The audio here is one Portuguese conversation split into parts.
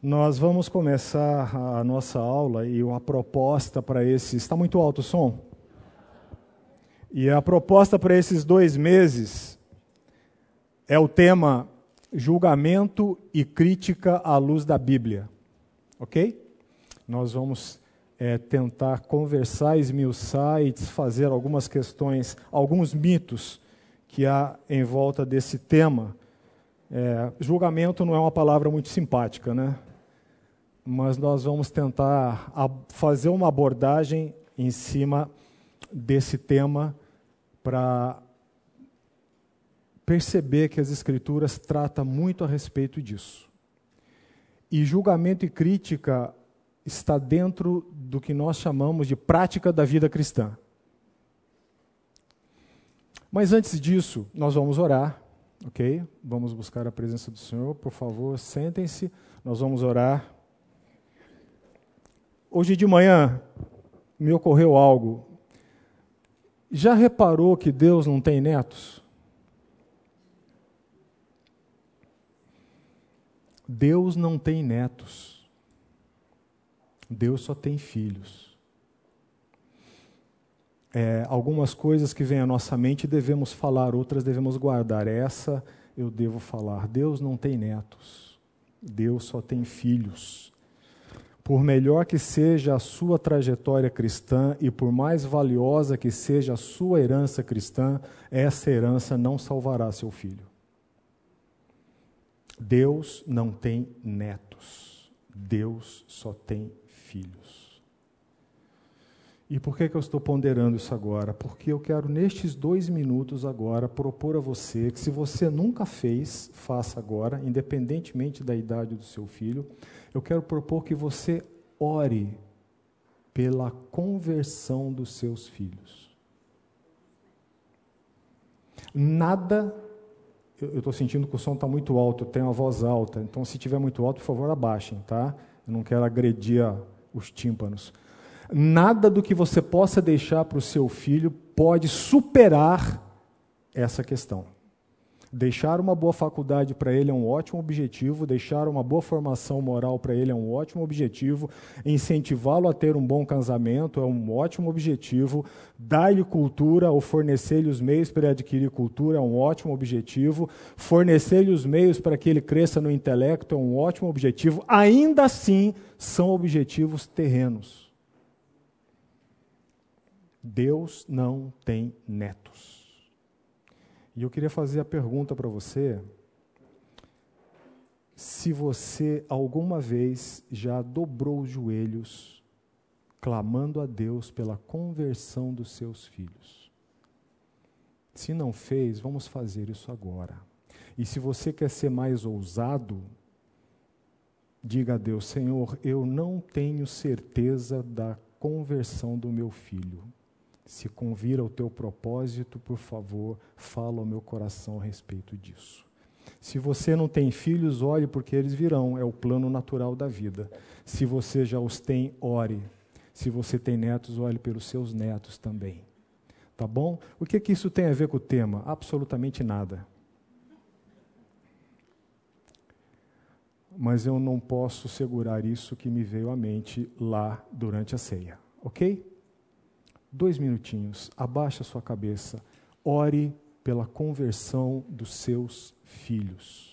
Nós vamos começar a nossa aula e uma proposta para esses. Está muito alto o som? E a proposta para esses dois meses é o tema julgamento e crítica à luz da Bíblia. Ok? Nós vamos é, tentar conversar, esmiuçar e desfazer algumas questões, alguns mitos que há em volta desse tema. É, julgamento não é uma palavra muito simpática, né? Mas nós vamos tentar fazer uma abordagem em cima desse tema para perceber que as Escrituras tratam muito a respeito disso. E julgamento e crítica está dentro do que nós chamamos de prática da vida cristã. Mas antes disso, nós vamos orar, ok? Vamos buscar a presença do Senhor. Por favor, sentem-se. Nós vamos orar. Hoje de manhã me ocorreu algo. Já reparou que Deus não tem netos? Deus não tem netos. Deus só tem filhos. É, algumas coisas que vêm à nossa mente devemos falar, outras devemos guardar. Essa eu devo falar. Deus não tem netos. Deus só tem filhos. Por melhor que seja a sua trajetória cristã e por mais valiosa que seja a sua herança cristã, essa herança não salvará seu filho. Deus não tem netos. Deus só tem filhos. E por que, que eu estou ponderando isso agora? Porque eu quero, nestes dois minutos agora, propor a você que, se você nunca fez, faça agora, independentemente da idade do seu filho eu quero propor que você ore pela conversão dos seus filhos. Nada, eu estou sentindo que o som está muito alto, eu tenho a voz alta, então se estiver muito alto, por favor, abaixem, tá? Eu não quero agredir os tímpanos. Nada do que você possa deixar para o seu filho pode superar essa questão. Deixar uma boa faculdade para ele é um ótimo objetivo, deixar uma boa formação moral para ele é um ótimo objetivo, incentivá-lo a ter um bom casamento é um ótimo objetivo, dar-lhe cultura ou fornecer-lhe os meios para ele adquirir cultura é um ótimo objetivo, fornecer-lhe os meios para que ele cresça no intelecto é um ótimo objetivo, ainda assim são objetivos terrenos. Deus não tem netos. E eu queria fazer a pergunta para você: se você alguma vez já dobrou os joelhos clamando a Deus pela conversão dos seus filhos. Se não fez, vamos fazer isso agora. E se você quer ser mais ousado, diga a Deus: Senhor, eu não tenho certeza da conversão do meu filho se convira ao teu propósito, por favor, fala ao meu coração a respeito disso. Se você não tem filhos, ore porque eles virão, é o plano natural da vida. Se você já os tem, ore. Se você tem netos, ore pelos seus netos também. Tá bom? O que, que isso tem a ver com o tema? Absolutamente nada. Mas eu não posso segurar isso que me veio à mente lá durante a ceia, ok? Dois minutinhos, abaixe a sua cabeça, ore pela conversão dos seus filhos.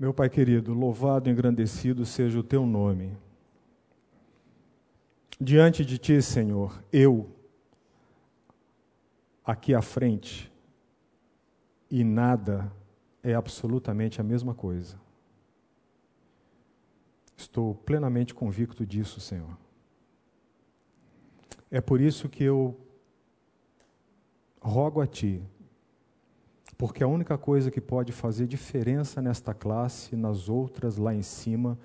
Meu Pai querido, louvado e engrandecido seja o teu nome. diante de Ti, Senhor, eu, aqui à frente, e nada é absolutamente a mesma coisa. Estou plenamente convicto disso, Senhor. É por isso que eu rogo a Ti, porque a única coisa que pode fazer diferença nesta classe, nas outras lá em cima,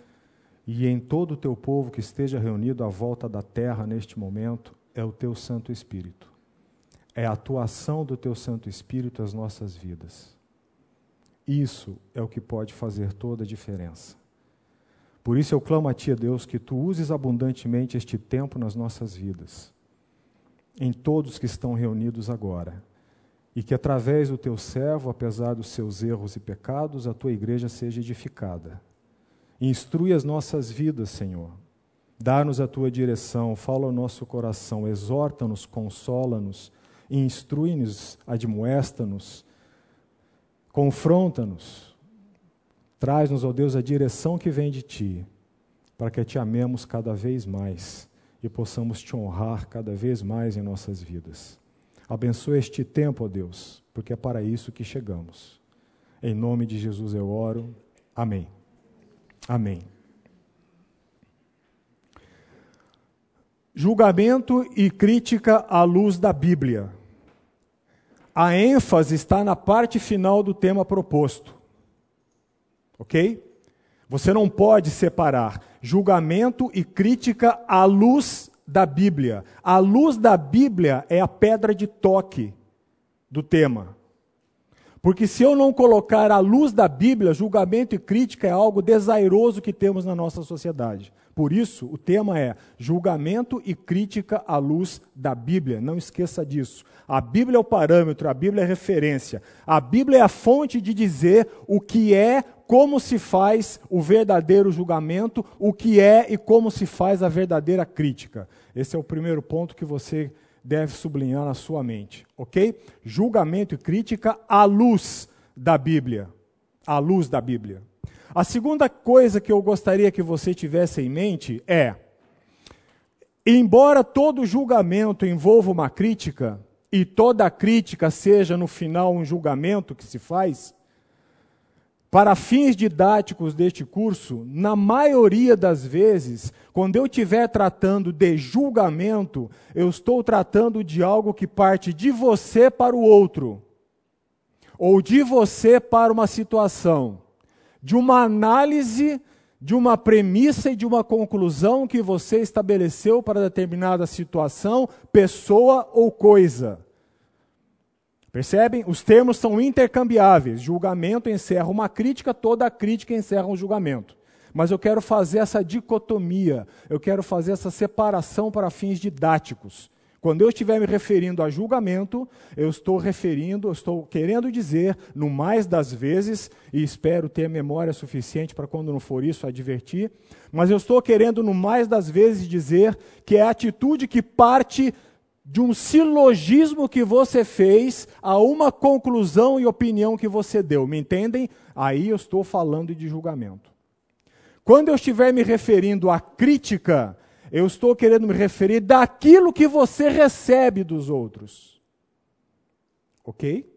e em todo o teu povo que esteja reunido à volta da terra neste momento, é o teu Santo Espírito. É a atuação do teu Santo Espírito às nossas vidas. Isso é o que pode fazer toda a diferença. Por isso eu clamo a Ti, Deus, que Tu uses abundantemente este tempo nas nossas vidas, em todos que estão reunidos agora, e que através do Teu servo, apesar dos seus erros e pecados, a Tua igreja seja edificada. Instrui as nossas vidas, Senhor. Dá-nos a Tua direção, fala ao nosso coração, exorta-nos, consola-nos, instrui-nos, admoesta-nos, confronta-nos, traz-nos, ó Deus, a direção que vem de Ti, para que Te amemos cada vez mais e possamos Te honrar cada vez mais em nossas vidas. Abençoa este tempo, ó Deus, porque é para isso que chegamos. Em nome de Jesus eu oro. Amém. Amém. Julgamento e crítica à luz da Bíblia. A ênfase está na parte final do tema proposto. Ok? Você não pode separar julgamento e crítica à luz da Bíblia. A luz da Bíblia é a pedra de toque do tema. Porque se eu não colocar a luz da Bíblia, julgamento e crítica é algo desairoso que temos na nossa sociedade. Por isso, o tema é julgamento e crítica à luz da Bíblia. Não esqueça disso. A Bíblia é o parâmetro, a Bíblia é a referência. A Bíblia é a fonte de dizer o que é, como se faz o verdadeiro julgamento, o que é e como se faz a verdadeira crítica. Esse é o primeiro ponto que você deve sublinhar na sua mente, ok? Julgamento e crítica à luz da Bíblia. À luz da Bíblia. A segunda coisa que eu gostaria que você tivesse em mente é: embora todo julgamento envolva uma crítica, e toda crítica seja no final um julgamento que se faz, para fins didáticos deste curso, na maioria das vezes, quando eu estiver tratando de julgamento, eu estou tratando de algo que parte de você para o outro, ou de você para uma situação, de uma análise, de uma premissa e de uma conclusão que você estabeleceu para determinada situação, pessoa ou coisa. Percebem? Os termos são intercambiáveis. Julgamento encerra uma crítica, toda crítica encerra um julgamento. Mas eu quero fazer essa dicotomia, eu quero fazer essa separação para fins didáticos. Quando eu estiver me referindo a julgamento, eu estou referindo, eu estou querendo dizer, no mais das vezes, e espero ter memória suficiente para quando não for isso advertir, mas eu estou querendo, no mais das vezes, dizer que é a atitude que parte de um silogismo que você fez a uma conclusão e opinião que você deu. Me entendem? Aí eu estou falando de julgamento. Quando eu estiver me referindo à crítica, eu estou querendo me referir daquilo que você recebe dos outros. Ok?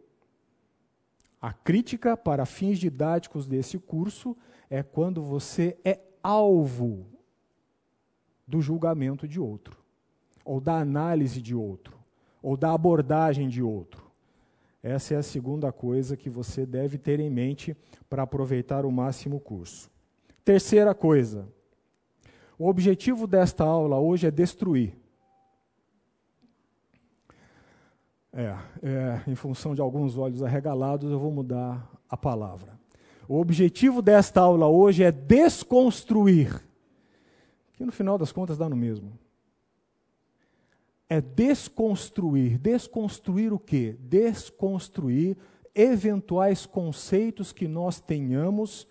A crítica para fins didáticos desse curso é quando você é alvo do julgamento de outro ou da análise de outro, ou da abordagem de outro. Essa é a segunda coisa que você deve ter em mente para aproveitar o máximo o curso. Terceira coisa, o objetivo desta aula hoje é destruir. É, é, em função de alguns olhos arregalados, eu vou mudar a palavra. O objetivo desta aula hoje é desconstruir, que no final das contas dá no mesmo é desconstruir. Desconstruir o quê? Desconstruir eventuais conceitos que nós tenhamos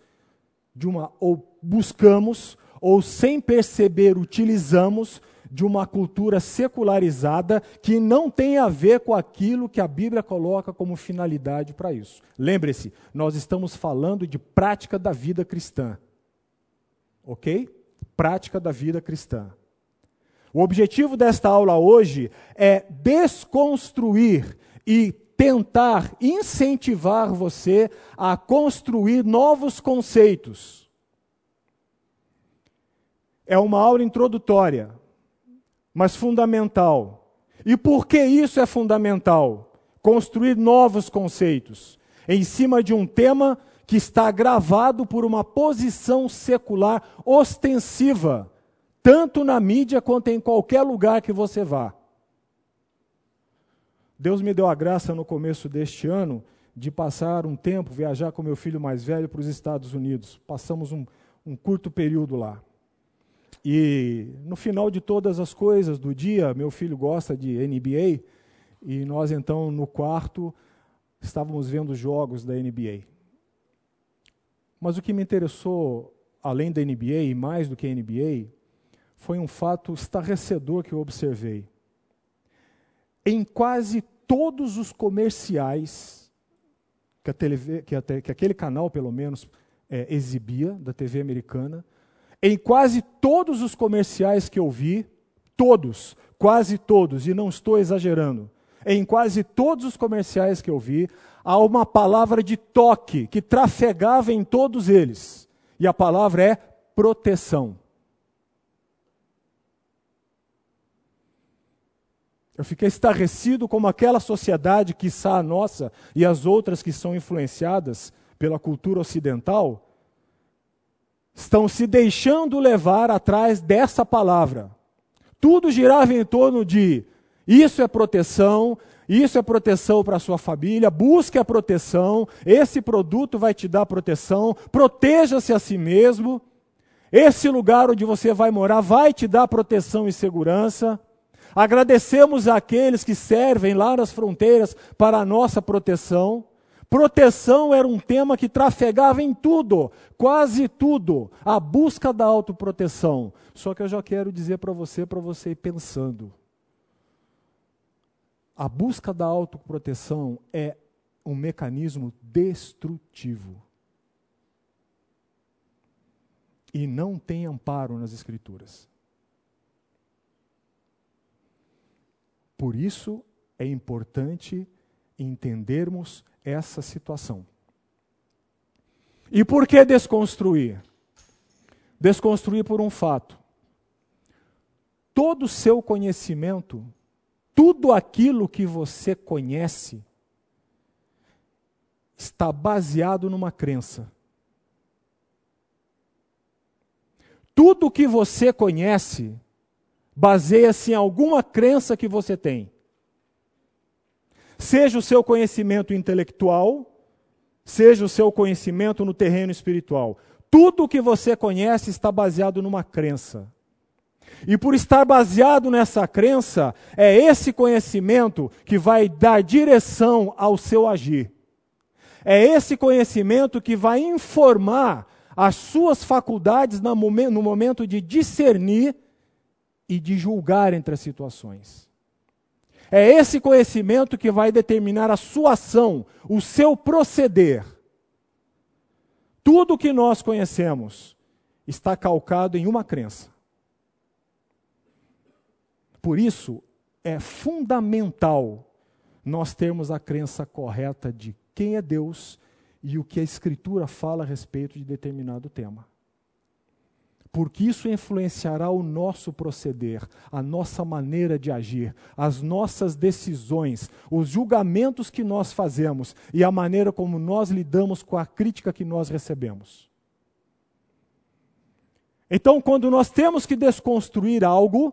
de uma ou buscamos ou sem perceber utilizamos de uma cultura secularizada que não tem a ver com aquilo que a Bíblia coloca como finalidade para isso. Lembre-se, nós estamos falando de prática da vida cristã. OK? Prática da vida cristã. O objetivo desta aula hoje é desconstruir e tentar incentivar você a construir novos conceitos. É uma aula introdutória, mas fundamental. E por que isso é fundamental? Construir novos conceitos em cima de um tema que está gravado por uma posição secular ostensiva, tanto na mídia quanto em qualquer lugar que você vá. Deus me deu a graça no começo deste ano de passar um tempo, viajar com meu filho mais velho para os Estados Unidos. Passamos um, um curto período lá. E no final de todas as coisas do dia, meu filho gosta de NBA, e nós então no quarto estávamos vendo jogos da NBA. Mas o que me interessou, além da NBA e mais do que a NBA, foi um fato estarrecedor que eu observei em quase todos os comerciais que, TV, que, a, que aquele canal, pelo menos, é, exibia, da TV americana, em quase todos os comerciais que eu vi, todos, quase todos, e não estou exagerando, em quase todos os comerciais que eu vi, há uma palavra de toque que trafegava em todos eles. E a palavra é proteção. Eu fiquei estarrecido como aquela sociedade, que a nossa e as outras que são influenciadas pela cultura ocidental, estão se deixando levar atrás dessa palavra. Tudo girava em torno de isso é proteção, isso é proteção para a sua família, busque a proteção, esse produto vai te dar proteção, proteja-se a si mesmo, esse lugar onde você vai morar vai te dar proteção e segurança. Agradecemos àqueles que servem lá nas fronteiras para a nossa proteção. Proteção era um tema que trafegava em tudo, quase tudo, a busca da autoproteção. Só que eu já quero dizer para você, para você ir pensando. A busca da autoproteção é um mecanismo destrutivo. E não tem amparo nas Escrituras. Por isso é importante entendermos essa situação. E por que desconstruir? Desconstruir por um fato. Todo o seu conhecimento, tudo aquilo que você conhece, está baseado numa crença. Tudo que você conhece baseia-se em alguma crença que você tem. Seja o seu conhecimento intelectual, seja o seu conhecimento no terreno espiritual. Tudo o que você conhece está baseado numa crença. E por estar baseado nessa crença, é esse conhecimento que vai dar direção ao seu agir. É esse conhecimento que vai informar as suas faculdades no momento de discernir e de julgar entre as situações. É esse conhecimento que vai determinar a sua ação, o seu proceder. Tudo que nós conhecemos está calcado em uma crença. Por isso, é fundamental nós termos a crença correta de quem é Deus e o que a Escritura fala a respeito de determinado tema porque isso influenciará o nosso proceder, a nossa maneira de agir, as nossas decisões, os julgamentos que nós fazemos e a maneira como nós lidamos com a crítica que nós recebemos. Então, quando nós temos que desconstruir algo,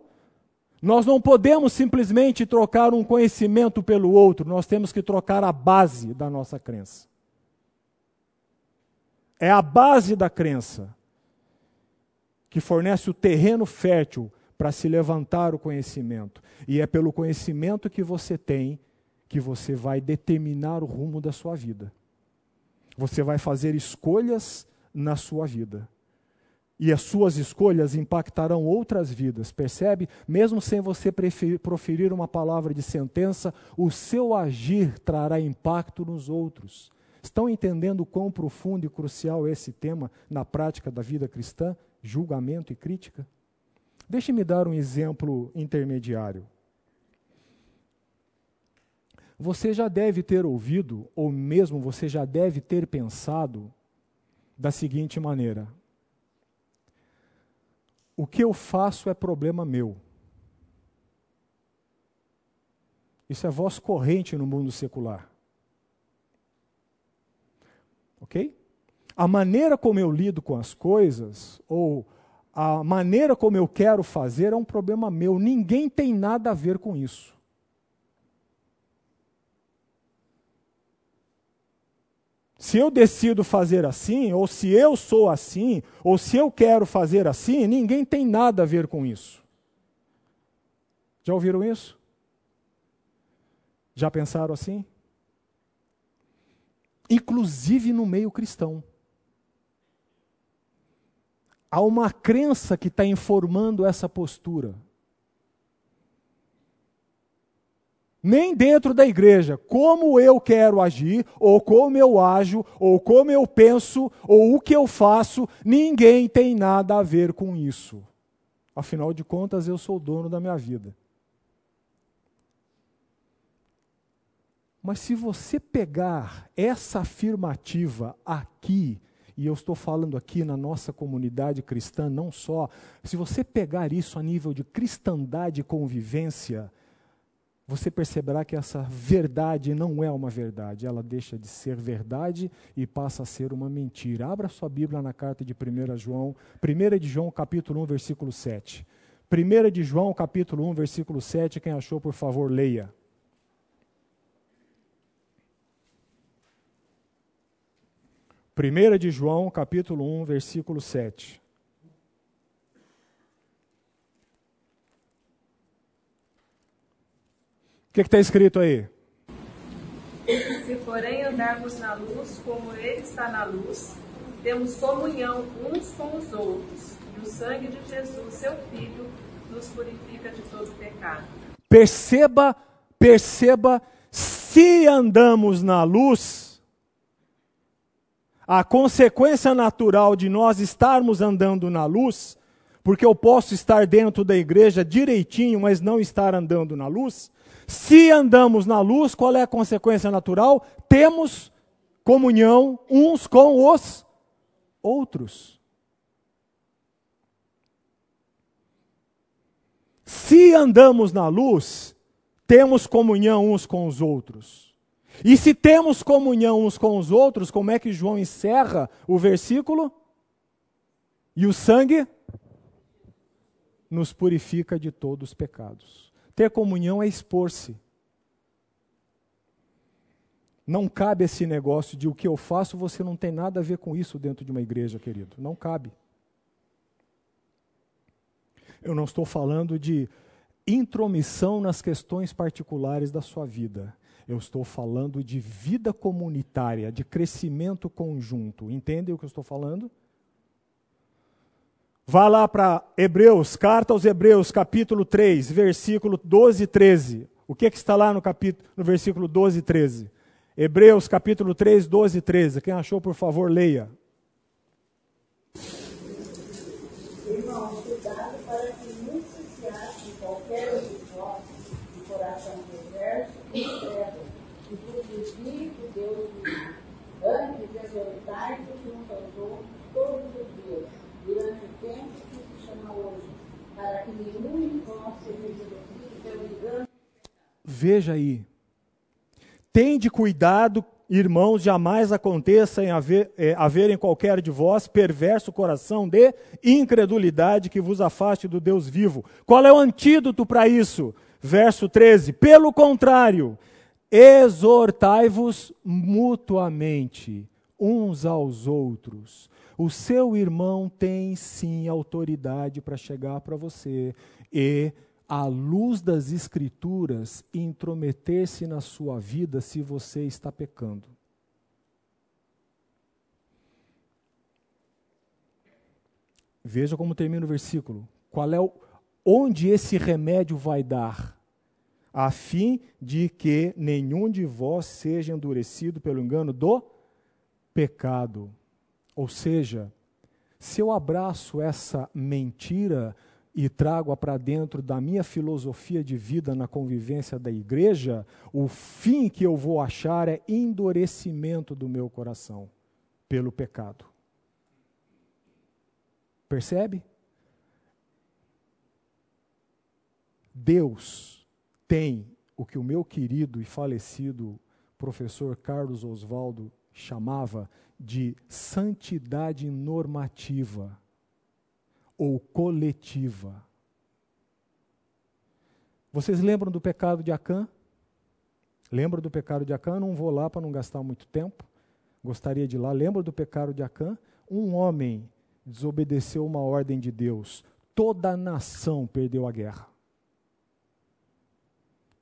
nós não podemos simplesmente trocar um conhecimento pelo outro, nós temos que trocar a base da nossa crença. É a base da crença que fornece o terreno fértil para se levantar o conhecimento. E é pelo conhecimento que você tem que você vai determinar o rumo da sua vida. Você vai fazer escolhas na sua vida. E as suas escolhas impactarão outras vidas, percebe? Mesmo sem você proferir uma palavra de sentença, o seu agir trará impacto nos outros. Estão entendendo quão profundo e crucial é esse tema na prática da vida cristã? Julgamento e crítica? Deixe-me dar um exemplo intermediário. Você já deve ter ouvido, ou mesmo você já deve ter pensado da seguinte maneira: o que eu faço é problema meu. Isso é voz corrente no mundo secular. Ok? A maneira como eu lido com as coisas, ou a maneira como eu quero fazer, é um problema meu. Ninguém tem nada a ver com isso. Se eu decido fazer assim, ou se eu sou assim, ou se eu quero fazer assim, ninguém tem nada a ver com isso. Já ouviram isso? Já pensaram assim? Inclusive no meio cristão. Há uma crença que está informando essa postura. nem dentro da igreja, como eu quero agir, ou como eu ajo, ou como eu penso, ou o que eu faço, ninguém tem nada a ver com isso. Afinal de contas, eu sou dono da minha vida. Mas se você pegar essa afirmativa aqui, e eu estou falando aqui na nossa comunidade cristã, não só, se você pegar isso a nível de cristandade e convivência, você perceberá que essa verdade não é uma verdade, ela deixa de ser verdade e passa a ser uma mentira. Abra sua Bíblia na carta de 1 João, 1 de João, capítulo 1, versículo 7. 1 de João, capítulo 1, versículo 7, quem achou, por favor, leia. Primeira de João, capítulo 1, versículo 7. que está escrito aí? Se porém andarmos na luz, como Ele está na luz, temos comunhão uns com os outros, e o sangue de Jesus, seu Filho, nos purifica de todo pecado. Perceba, perceba, se andamos na luz, a consequência natural de nós estarmos andando na luz, porque eu posso estar dentro da igreja direitinho, mas não estar andando na luz, se andamos na luz, qual é a consequência natural? Temos comunhão uns com os outros. Se andamos na luz, temos comunhão uns com os outros. E se temos comunhão uns com os outros, como é que João encerra o versículo? E o sangue nos purifica de todos os pecados. Ter comunhão é expor-se. Não cabe esse negócio de o que eu faço, você não tem nada a ver com isso dentro de uma igreja, querido. Não cabe. Eu não estou falando de intromissão nas questões particulares da sua vida. Eu estou falando de vida comunitária, de crescimento conjunto. Entendem o que eu estou falando? Vá lá para Hebreus, carta aos Hebreus, capítulo 3, versículo 12 e 13. O que, é que está lá no, capítulo, no versículo 12 e 13? Hebreus, capítulo 3, 12 e 13. Quem achou, por favor, leia. Irmãos, cuidado para que não se ache qualquer um de vós de coração perverso e incrédulo, que por o Deus vivo. Antes exortai-vos uns aos outros todos os dias durante o tempo que se chama hoje, para que nenhum de vós seja seduzido pelo engano. Veja aí. Tende cuidado, irmãos, jamais aconteça em haver, é, haver em qualquer de vós perverso coração de incredulidade que vos afaste do Deus vivo. Qual é o antídoto para isso? Verso 13. Pelo contrário, exortai-vos mutuamente uns aos outros, o seu irmão tem sim autoridade para chegar para você e, à luz das Escrituras, intrometer-se na sua vida se você está pecando. Veja como termina o versículo. Qual é o, onde esse remédio vai dar? A fim de que nenhum de vós seja endurecido pelo engano do pecado. Ou seja, se eu abraço essa mentira e trago-a para dentro da minha filosofia de vida na convivência da igreja, o fim que eu vou achar é endurecimento do meu coração pelo pecado. Percebe? Deus tem o que o meu querido e falecido professor Carlos Oswaldo chamava de santidade normativa ou coletiva. Vocês lembram do pecado de Acã? Lembram do pecado de Acã? Não vou lá para não gastar muito tempo. Gostaria de ir lá. Lembra do pecado de Acã? Um homem desobedeceu uma ordem de Deus. Toda a nação perdeu a guerra.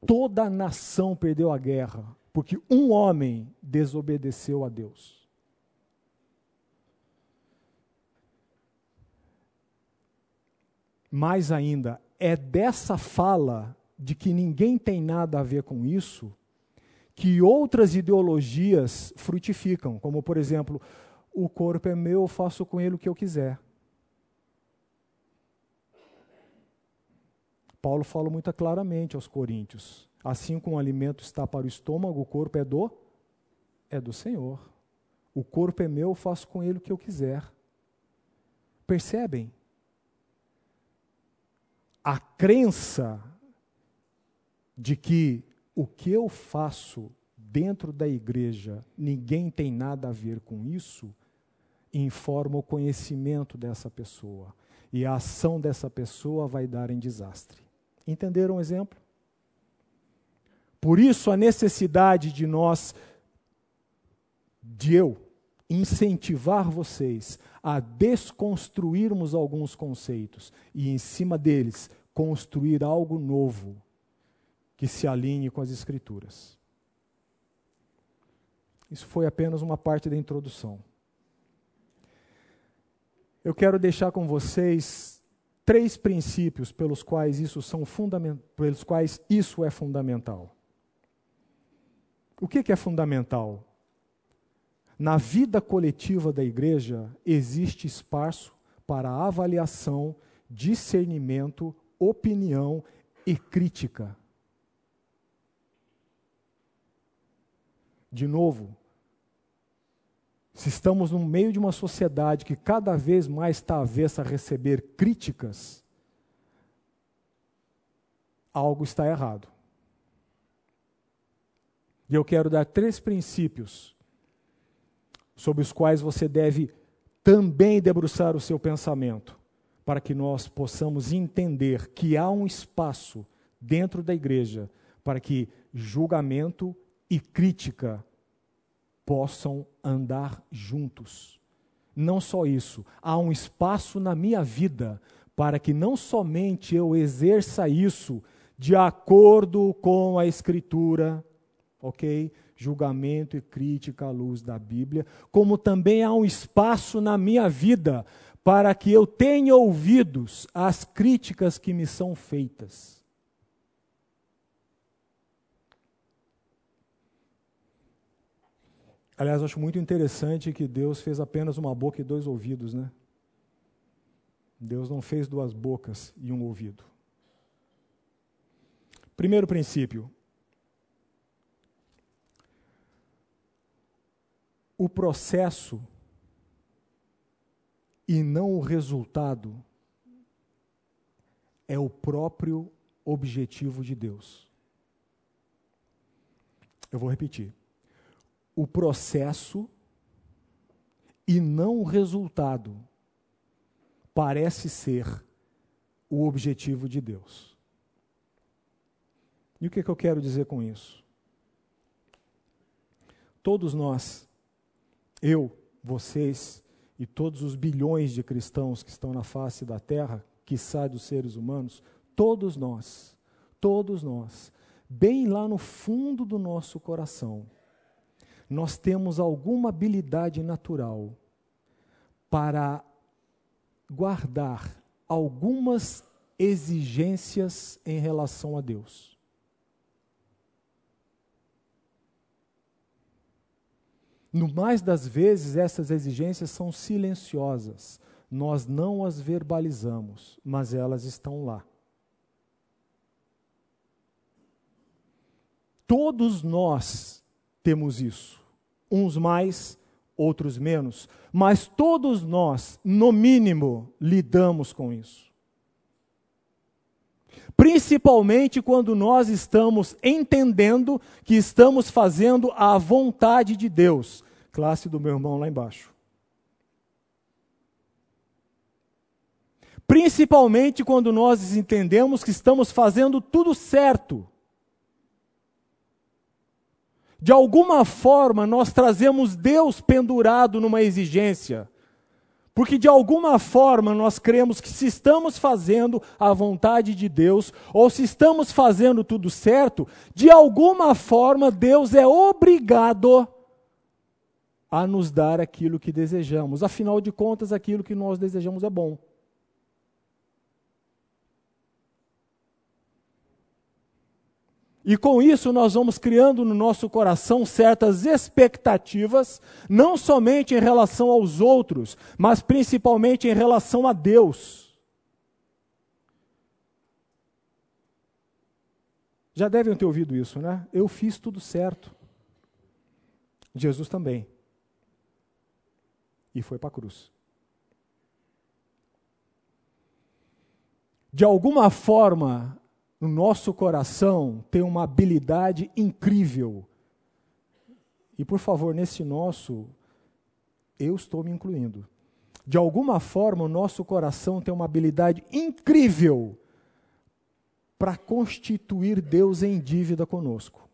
Toda a nação perdeu a guerra, porque um homem desobedeceu a Deus. Mais ainda, é dessa fala de que ninguém tem nada a ver com isso que outras ideologias frutificam, como por exemplo, o corpo é meu, eu faço com ele o que eu quiser. Paulo fala muito claramente aos coríntios: assim como o alimento está para o estômago, o corpo é do é do Senhor. O corpo é meu, eu faço com ele o que eu quiser. Percebem? A crença de que o que eu faço dentro da igreja, ninguém tem nada a ver com isso, informa o conhecimento dessa pessoa. E a ação dessa pessoa vai dar em desastre. Entenderam o exemplo? Por isso a necessidade de nós, de eu, incentivar vocês a desconstruirmos alguns conceitos e, em cima deles, construir algo novo que se alinhe com as Escrituras. Isso foi apenas uma parte da introdução. Eu quero deixar com vocês três princípios pelos quais isso, são pelos quais isso é fundamental. O que, que é fundamental? Na vida coletiva da igreja existe espaço para avaliação, discernimento, opinião e crítica. De novo, se estamos no meio de uma sociedade que cada vez mais está avessa a receber críticas, algo está errado. E eu quero dar três princípios sobre os quais você deve também debruçar o seu pensamento, para que nós possamos entender que há um espaço dentro da igreja para que julgamento e crítica possam andar juntos. Não só isso, há um espaço na minha vida para que não somente eu exerça isso de acordo com a Escritura, ok? Julgamento e crítica à luz da Bíblia, como também há um espaço na minha vida para que eu tenha ouvidos às críticas que me são feitas. Aliás, acho muito interessante que Deus fez apenas uma boca e dois ouvidos, né? Deus não fez duas bocas e um ouvido. Primeiro princípio: o processo e não o resultado é o próprio objetivo de Deus. Eu vou repetir. O processo e não o resultado parece ser o objetivo de Deus. E o que, é que eu quero dizer com isso? Todos nós eu, vocês e todos os bilhões de cristãos que estão na face da terra, quiçá dos seres humanos, todos nós, todos nós, bem lá no fundo do nosso coração, nós temos alguma habilidade natural para guardar algumas exigências em relação a Deus. No mais das vezes, essas exigências são silenciosas, Nós não as verbalizamos, mas elas estão lá. Todos nós temos isso. Uns mais, outros menos. Mas todos nós, no mínimo, lidamos com isso. Principalmente quando nós estamos entendendo que estamos fazendo a vontade de Deus. Classe do meu irmão lá embaixo. Principalmente quando nós entendemos que estamos fazendo tudo certo. De alguma forma, nós trazemos Deus pendurado numa exigência. Porque de alguma forma nós cremos que se estamos fazendo a vontade de Deus, ou se estamos fazendo tudo certo, de alguma forma Deus é obrigado a nos dar aquilo que desejamos. Afinal de contas, aquilo que nós desejamos é bom. E com isso nós vamos criando no nosso coração certas expectativas, não somente em relação aos outros, mas principalmente em relação a Deus. Já devem ter ouvido isso, né? Eu fiz tudo certo. Jesus também. E foi para a cruz. De alguma forma, no nosso coração tem uma habilidade incrível. E por favor, nesse nosso, eu estou me incluindo. De alguma forma, o nosso coração tem uma habilidade incrível para constituir Deus em dívida conosco.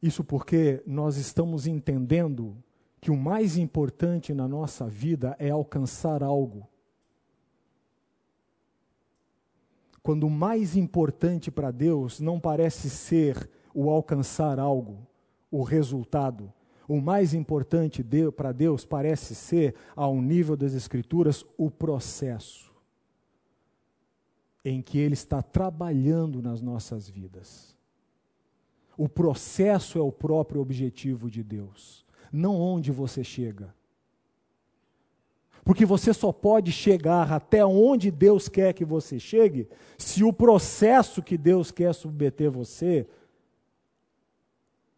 Isso porque nós estamos entendendo que o mais importante na nossa vida é alcançar algo. Quando o mais importante para Deus não parece ser o alcançar algo, o resultado. O mais importante para Deus parece ser, ao nível das Escrituras, o processo em que Ele está trabalhando nas nossas vidas. O processo é o próprio objetivo de Deus não onde você chega. Porque você só pode chegar até onde Deus quer que você chegue se o processo que Deus quer submeter você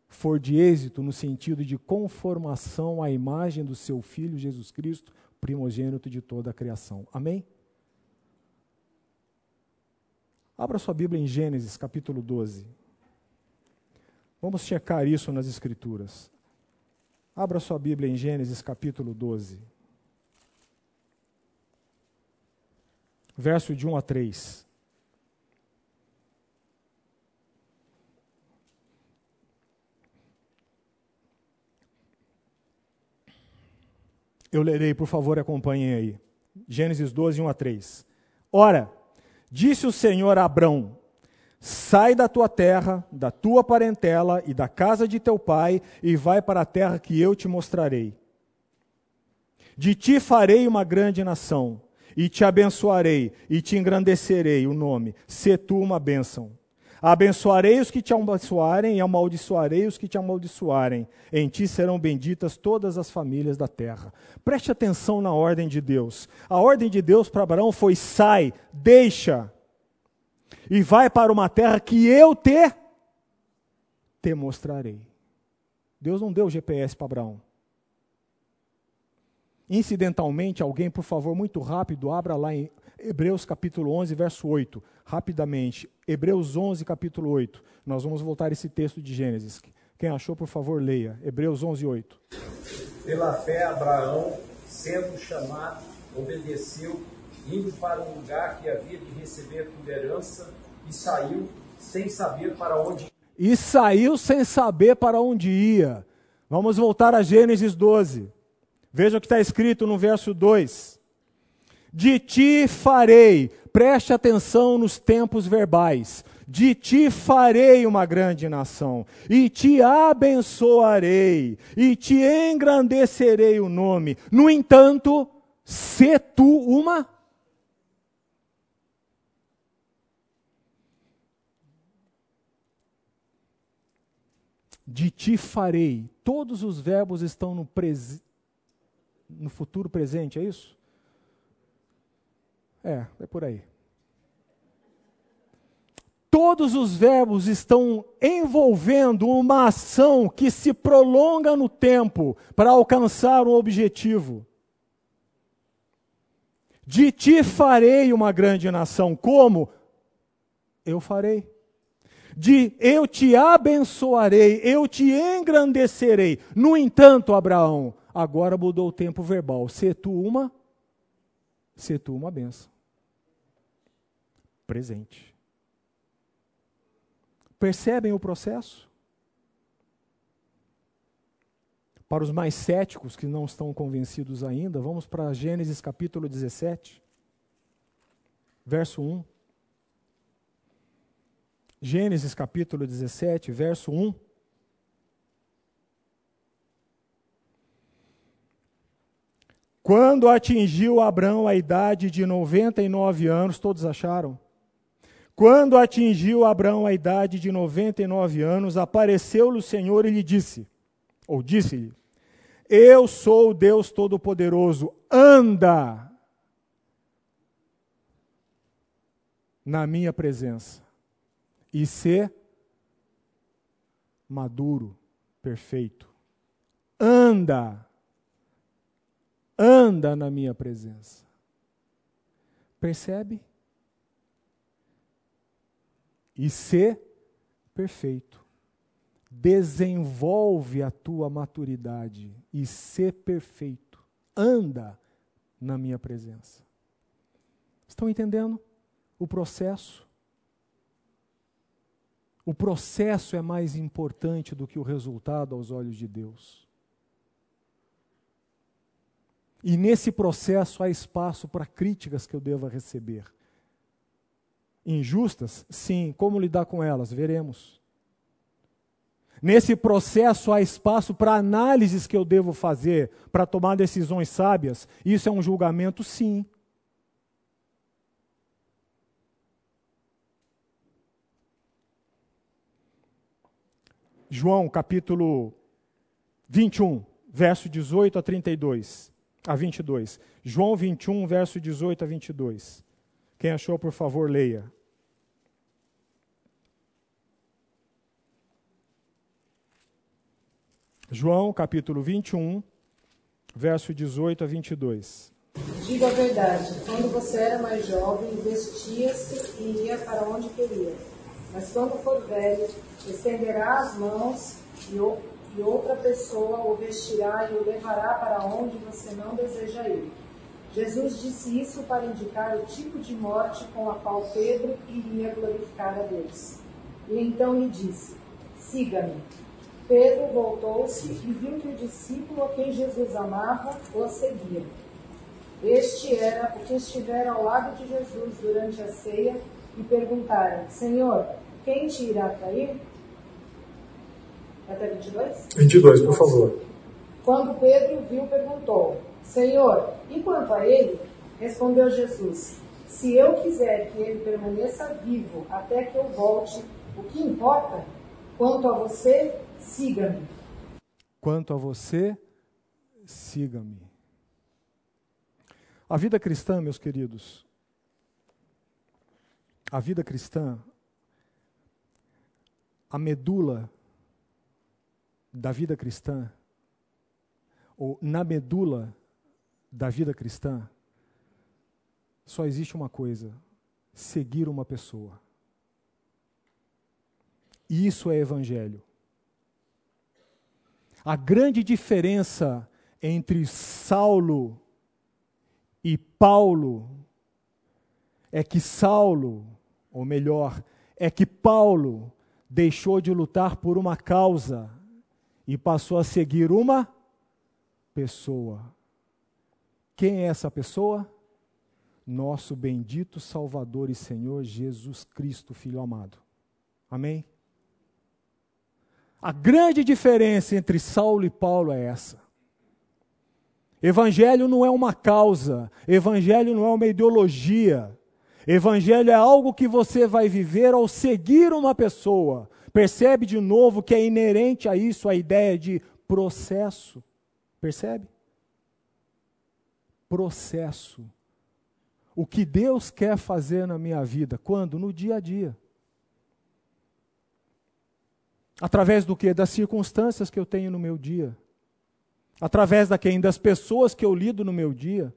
for de êxito no sentido de conformação à imagem do seu filho Jesus Cristo, primogênito de toda a criação. Amém? Abra sua Bíblia em Gênesis capítulo 12. Vamos checar isso nas Escrituras. Abra sua Bíblia em Gênesis capítulo 12. Verso de 1 a 3. Eu lerei, por favor, acompanhem aí. Gênesis 12, 1 a 3. Ora, disse o Senhor a Abrão: Sai da tua terra, da tua parentela e da casa de teu pai, e vai para a terra que eu te mostrarei. De ti farei uma grande nação, e te abençoarei, e te engrandecerei o nome, se tu uma bênção. Abençoarei os que te abençoarem, e amaldiçoarei os que te amaldiçoarem. Em ti serão benditas todas as famílias da terra. Preste atenção na ordem de Deus. A ordem de Deus para Abraão foi: sai, deixa e vai para uma terra que eu te, te mostrarei. Deus não deu GPS para Abraão. Incidentalmente, alguém, por favor, muito rápido, abra lá em Hebreus capítulo 11, verso 8, rapidamente. Hebreus 11, capítulo 8. Nós vamos voltar esse texto de Gênesis. Quem achou, por favor, leia. Hebreus 11, 8. Pela fé, Abraão, sendo chamado, obedeceu indo para um lugar que havia de receber por herança, e saiu sem saber para onde E saiu sem saber para onde ia. Vamos voltar a Gênesis 12. Veja o que está escrito no verso 2. De ti farei, preste atenção nos tempos verbais. De ti farei uma grande nação, e te abençoarei, e te engrandecerei o nome. No entanto, se tu uma De ti farei. Todos os verbos estão no, pres... no futuro presente, é isso? É, é por aí. Todos os verbos estão envolvendo uma ação que se prolonga no tempo para alcançar um objetivo. De ti farei uma grande nação. Como? Eu farei. De eu te abençoarei, eu te engrandecerei. No entanto, Abraão, agora mudou o tempo verbal. Se tu uma, se tu uma benção. Presente. Percebem o processo? Para os mais céticos que não estão convencidos ainda, vamos para Gênesis capítulo 17, verso 1. Gênesis capítulo 17, verso 1. Quando atingiu Abraão a idade de 99 anos, todos acharam? Quando atingiu Abraão a idade de 99 anos, apareceu-lhe o Senhor e lhe disse, ou disse-lhe: Eu sou o Deus Todo-Poderoso, anda na minha presença e ser maduro, perfeito. Anda, anda na minha presença. Percebe? e ser perfeito. Desenvolve a tua maturidade e ser perfeito. Anda na minha presença. Estão entendendo o processo? O processo é mais importante do que o resultado aos olhos de Deus. E nesse processo há espaço para críticas que eu deva receber. Injustas? Sim. Como lidar com elas? Veremos. Nesse processo há espaço para análises que eu devo fazer para tomar decisões sábias. Isso é um julgamento? Sim. João capítulo 21, verso 18 a 32, a 22. João 21, verso 18 a 22. Quem achou, por favor, leia. João capítulo 21, verso 18 a 22. Diga a verdade, quando você era mais jovem, vestia-se e ia para onde queria. Mas quando for velho, estenderá as mãos e, e outra pessoa o vestirá e o levará para onde você não deseja ir. Jesus disse isso para indicar o tipo de morte com a qual Pedro iria glorificar a Deus. E então lhe disse: Siga-me. Pedro voltou-se e viu que o discípulo a quem Jesus amava o seguia. Este era o que estivera ao lado de Jesus durante a ceia e perguntaram: Senhor, quem te irá trair? Até 22? 22, por favor. Quando Pedro viu, perguntou: Senhor, e quanto a ele? Respondeu Jesus: Se eu quiser que ele permaneça vivo até que eu volte, o que importa? Quanto a você, siga-me. Quanto a você, siga-me. A vida cristã, meus queridos, a vida cristã, a medula da vida cristã, ou na medula da vida cristã, só existe uma coisa: seguir uma pessoa. E isso é evangelho. A grande diferença entre Saulo e Paulo é que Saulo, ou melhor, é que Paulo deixou de lutar por uma causa e passou a seguir uma pessoa. Quem é essa pessoa? Nosso bendito Salvador e Senhor Jesus Cristo, Filho amado. Amém? A grande diferença entre Saulo e Paulo é essa. Evangelho não é uma causa, evangelho não é uma ideologia. Evangelho é algo que você vai viver ao seguir uma pessoa, Percebe de novo que é inerente a isso a ideia de processo. Percebe? Processo. O que Deus quer fazer na minha vida, quando? No dia a dia. Através do que? Das circunstâncias que eu tenho no meu dia. Através da quem? Das pessoas que eu lido no meu dia,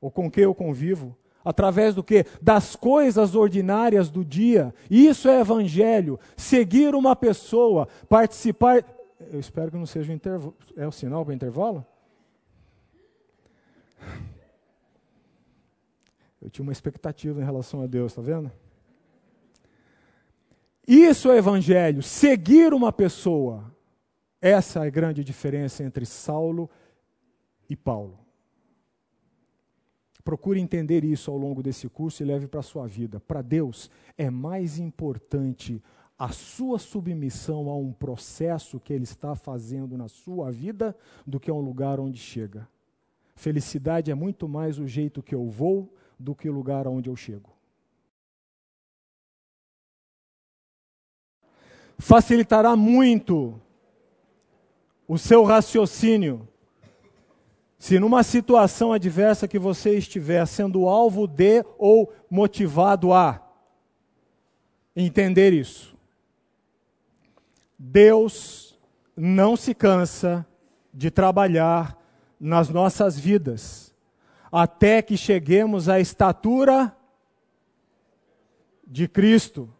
ou com quem eu convivo. Através do que? Das coisas ordinárias do dia. Isso é evangelho. Seguir uma pessoa, participar. Eu espero que não seja o intervalo. É o sinal para o intervalo? Eu tinha uma expectativa em relação a Deus, está vendo? Isso é evangelho, seguir uma pessoa. Essa é a grande diferença entre Saulo e Paulo. Procure entender isso ao longo desse curso e leve para a sua vida. Para Deus é mais importante a sua submissão a um processo que Ele está fazendo na sua vida do que a um lugar onde chega. Felicidade é muito mais o jeito que eu vou do que o lugar aonde eu chego. Facilitará muito o seu raciocínio se numa situação adversa que você estiver sendo alvo de ou motivado a entender isso. Deus não se cansa de trabalhar nas nossas vidas até que cheguemos à estatura de Cristo.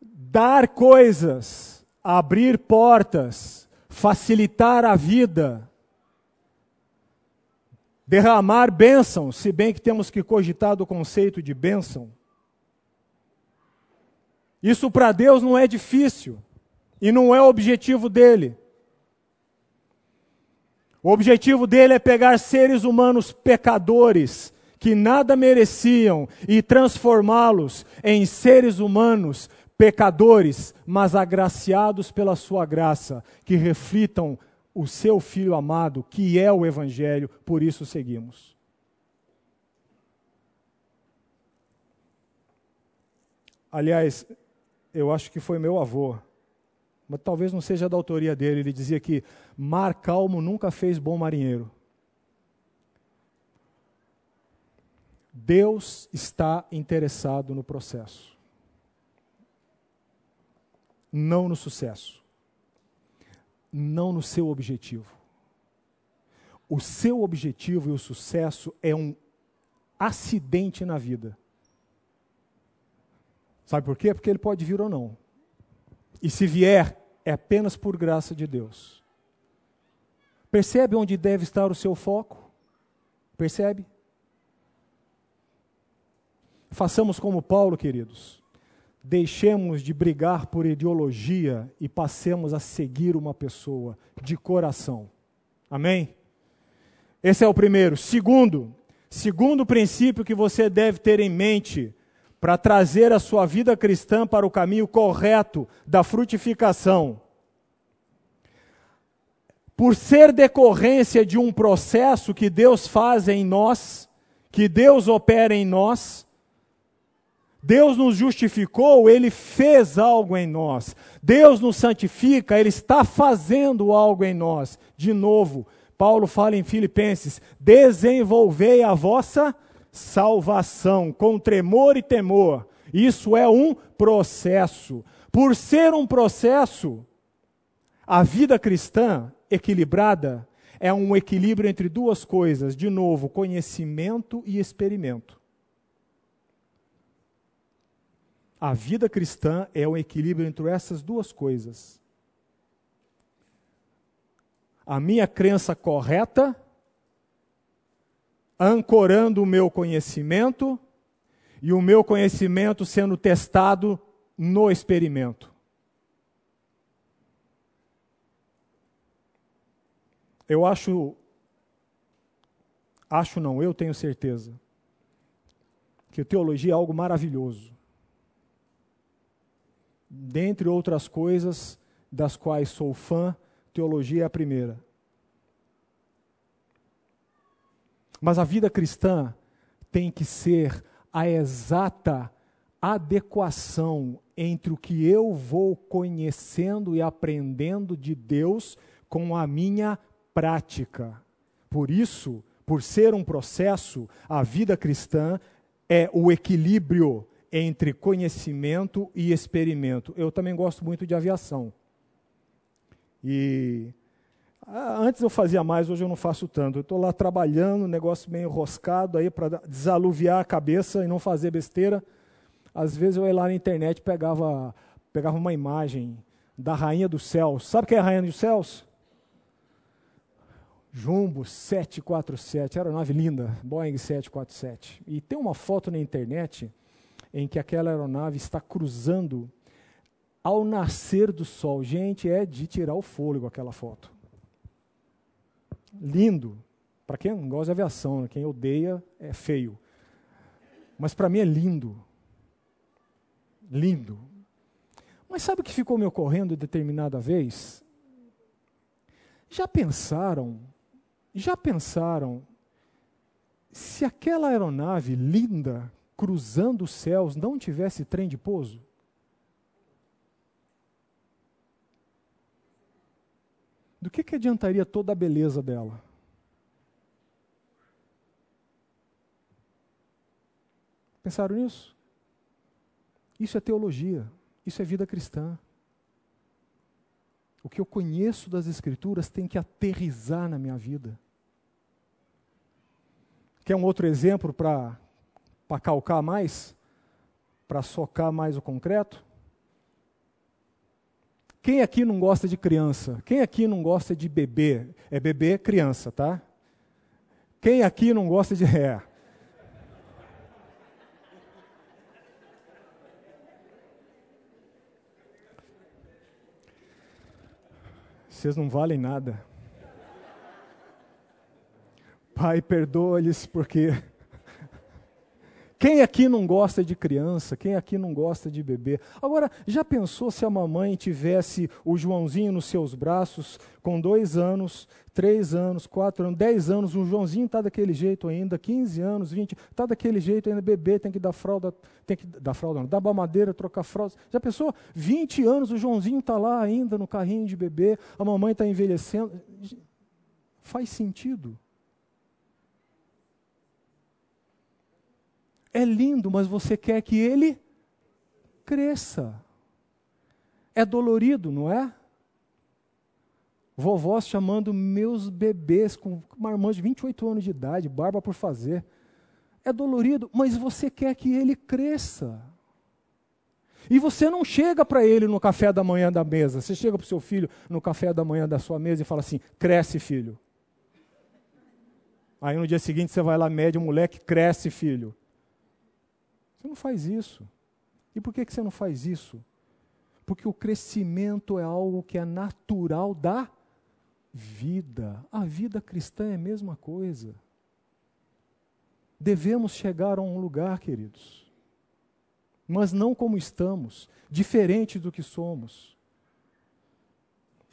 Dar coisas, abrir portas, facilitar a vida, derramar bênção, se bem que temos que cogitar do conceito de bênção. Isso para Deus não é difícil e não é o objetivo dele. O objetivo dele é pegar seres humanos pecadores, que nada mereciam, e transformá-los em seres humanos pecadores, mas agraciados pela sua graça, que reflitam o seu Filho amado, que é o Evangelho, por isso seguimos. Aliás, eu acho que foi meu avô mas talvez não seja da autoria dele. Ele dizia que mar calmo nunca fez bom marinheiro. Deus está interessado no processo, não no sucesso, não no seu objetivo. O seu objetivo e o sucesso é um acidente na vida. Sabe por quê? Porque ele pode vir ou não. E se vier, é apenas por graça de Deus. Percebe onde deve estar o seu foco? Percebe? Façamos como Paulo, queridos. Deixemos de brigar por ideologia e passemos a seguir uma pessoa de coração. Amém? Esse é o primeiro. Segundo, segundo princípio que você deve ter em mente para trazer a sua vida cristã para o caminho correto da frutificação. Por ser decorrência de um processo que Deus faz em nós, que Deus opera em nós, Deus nos justificou, Ele fez algo em nós. Deus nos santifica, Ele está fazendo algo em nós. De novo, Paulo fala em Filipenses: desenvolvei a vossa salvação, com tremor e temor. Isso é um processo. Por ser um processo, a vida cristã equilibrada é um equilíbrio entre duas coisas, de novo, conhecimento e experimento. A vida cristã é um equilíbrio entre essas duas coisas. A minha crença correta ancorando o meu conhecimento e o meu conhecimento sendo testado no experimento. Eu acho, acho não, eu tenho certeza, que teologia é algo maravilhoso. Dentre outras coisas das quais sou fã, teologia é a primeira. Mas a vida cristã tem que ser a exata adequação entre o que eu vou conhecendo e aprendendo de Deus com a minha prática. Por isso, por ser um processo, a vida cristã é o equilíbrio entre conhecimento e experimento. Eu também gosto muito de aviação. E ah, antes eu fazia mais, hoje eu não faço tanto. Eu estou lá trabalhando, negócio meio enroscado aí para desaluviar a cabeça e não fazer besteira. Às vezes eu ia lá na internet pegava pegava uma imagem da rainha dos céus. Sabe quem é a rainha dos céus? Jumbo 747, aeronave linda, Boeing 747. E tem uma foto na internet em que aquela aeronave está cruzando ao nascer do sol. Gente, é de tirar o fôlego aquela foto. Lindo. Para quem não gosta de aviação, né? quem odeia é feio. Mas para mim é lindo lindo. Mas sabe o que ficou me ocorrendo determinada vez? Já pensaram, já pensaram, se aquela aeronave linda cruzando os céus não tivesse trem de pouso? Do que, que adiantaria toda a beleza dela? Pensaram nisso? Isso é teologia, isso é vida cristã. O que eu conheço das Escrituras tem que aterrizar na minha vida. Quer um outro exemplo para calcar mais? Para socar mais o concreto? Quem aqui não gosta de criança? Quem aqui não gosta de bebê? É bebê criança, tá? Quem aqui não gosta de. É, Vocês não valem nada. Pai, perdoa-lhes porque. Quem aqui não gosta de criança? Quem aqui não gosta de bebê? Agora, já pensou se a mamãe tivesse o Joãozinho nos seus braços, com dois anos, três anos, quatro anos, dez anos, o Joãozinho está daquele jeito ainda, 15 anos, 20, está daquele jeito ainda, bebê tem que dar fralda, tem que dar fralda, não, dar mamadeira, trocar fralda. Já pensou? 20 anos, o Joãozinho está lá ainda no carrinho de bebê, a mamãe está envelhecendo. Faz sentido. É lindo, mas você quer que ele cresça. É dolorido, não é? Vovós chamando meus bebês com uma irmã de 28 anos de idade, barba por fazer. É dolorido, mas você quer que ele cresça. E você não chega para ele no café da manhã da mesa. Você chega para o seu filho no café da manhã da sua mesa e fala assim: cresce, filho. Aí no dia seguinte você vai lá, mede o moleque, cresce, filho. Você não faz isso. E por que, que você não faz isso? Porque o crescimento é algo que é natural da vida. A vida cristã é a mesma coisa. Devemos chegar a um lugar, queridos, mas não como estamos, diferente do que somos.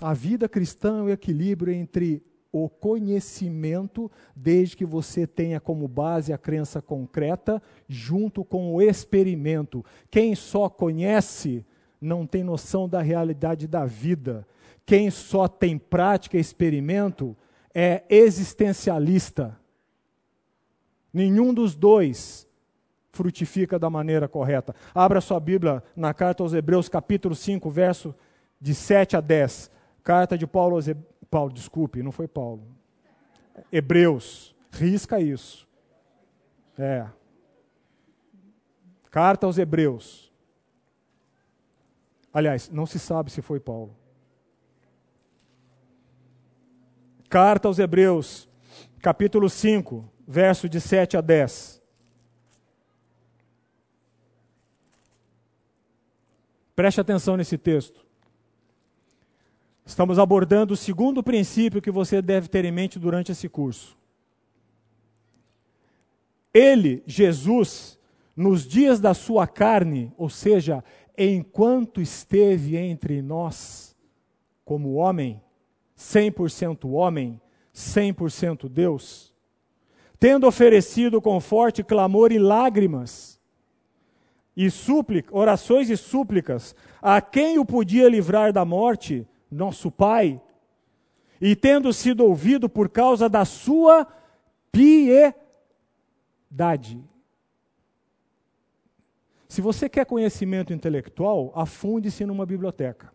A vida cristã é o equilíbrio entre o conhecimento, desde que você tenha como base a crença concreta, junto com o experimento. Quem só conhece não tem noção da realidade da vida. Quem só tem prática e experimento é existencialista. Nenhum dos dois frutifica da maneira correta. Abra sua Bíblia na carta aos Hebreus, capítulo 5, verso de 7 a 10. Carta de Paulo aos Hebreus. Paulo, desculpe, não foi Paulo. Hebreus, risca isso. É. Carta aos Hebreus. Aliás, não se sabe se foi Paulo. Carta aos Hebreus, capítulo 5, verso de 7 a 10. Preste atenção nesse texto. Estamos abordando o segundo princípio que você deve ter em mente durante esse curso. Ele, Jesus, nos dias da sua carne, ou seja, enquanto esteve entre nós, como homem, 100% homem, 100% Deus, tendo oferecido com forte clamor e lágrimas, e súplica, orações e súplicas a quem o podia livrar da morte, nosso Pai, e tendo sido ouvido por causa da sua piedade. Se você quer conhecimento intelectual, afunde-se numa biblioteca.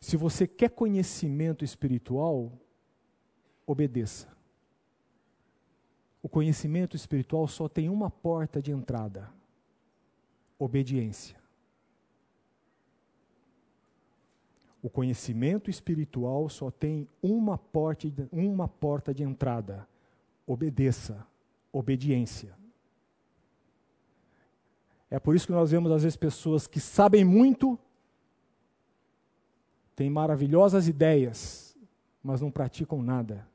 Se você quer conhecimento espiritual, obedeça. O conhecimento espiritual só tem uma porta de entrada: obediência. O conhecimento espiritual só tem uma porta, uma porta de entrada: obedeça, obediência. É por isso que nós vemos às vezes pessoas que sabem muito, têm maravilhosas ideias, mas não praticam nada.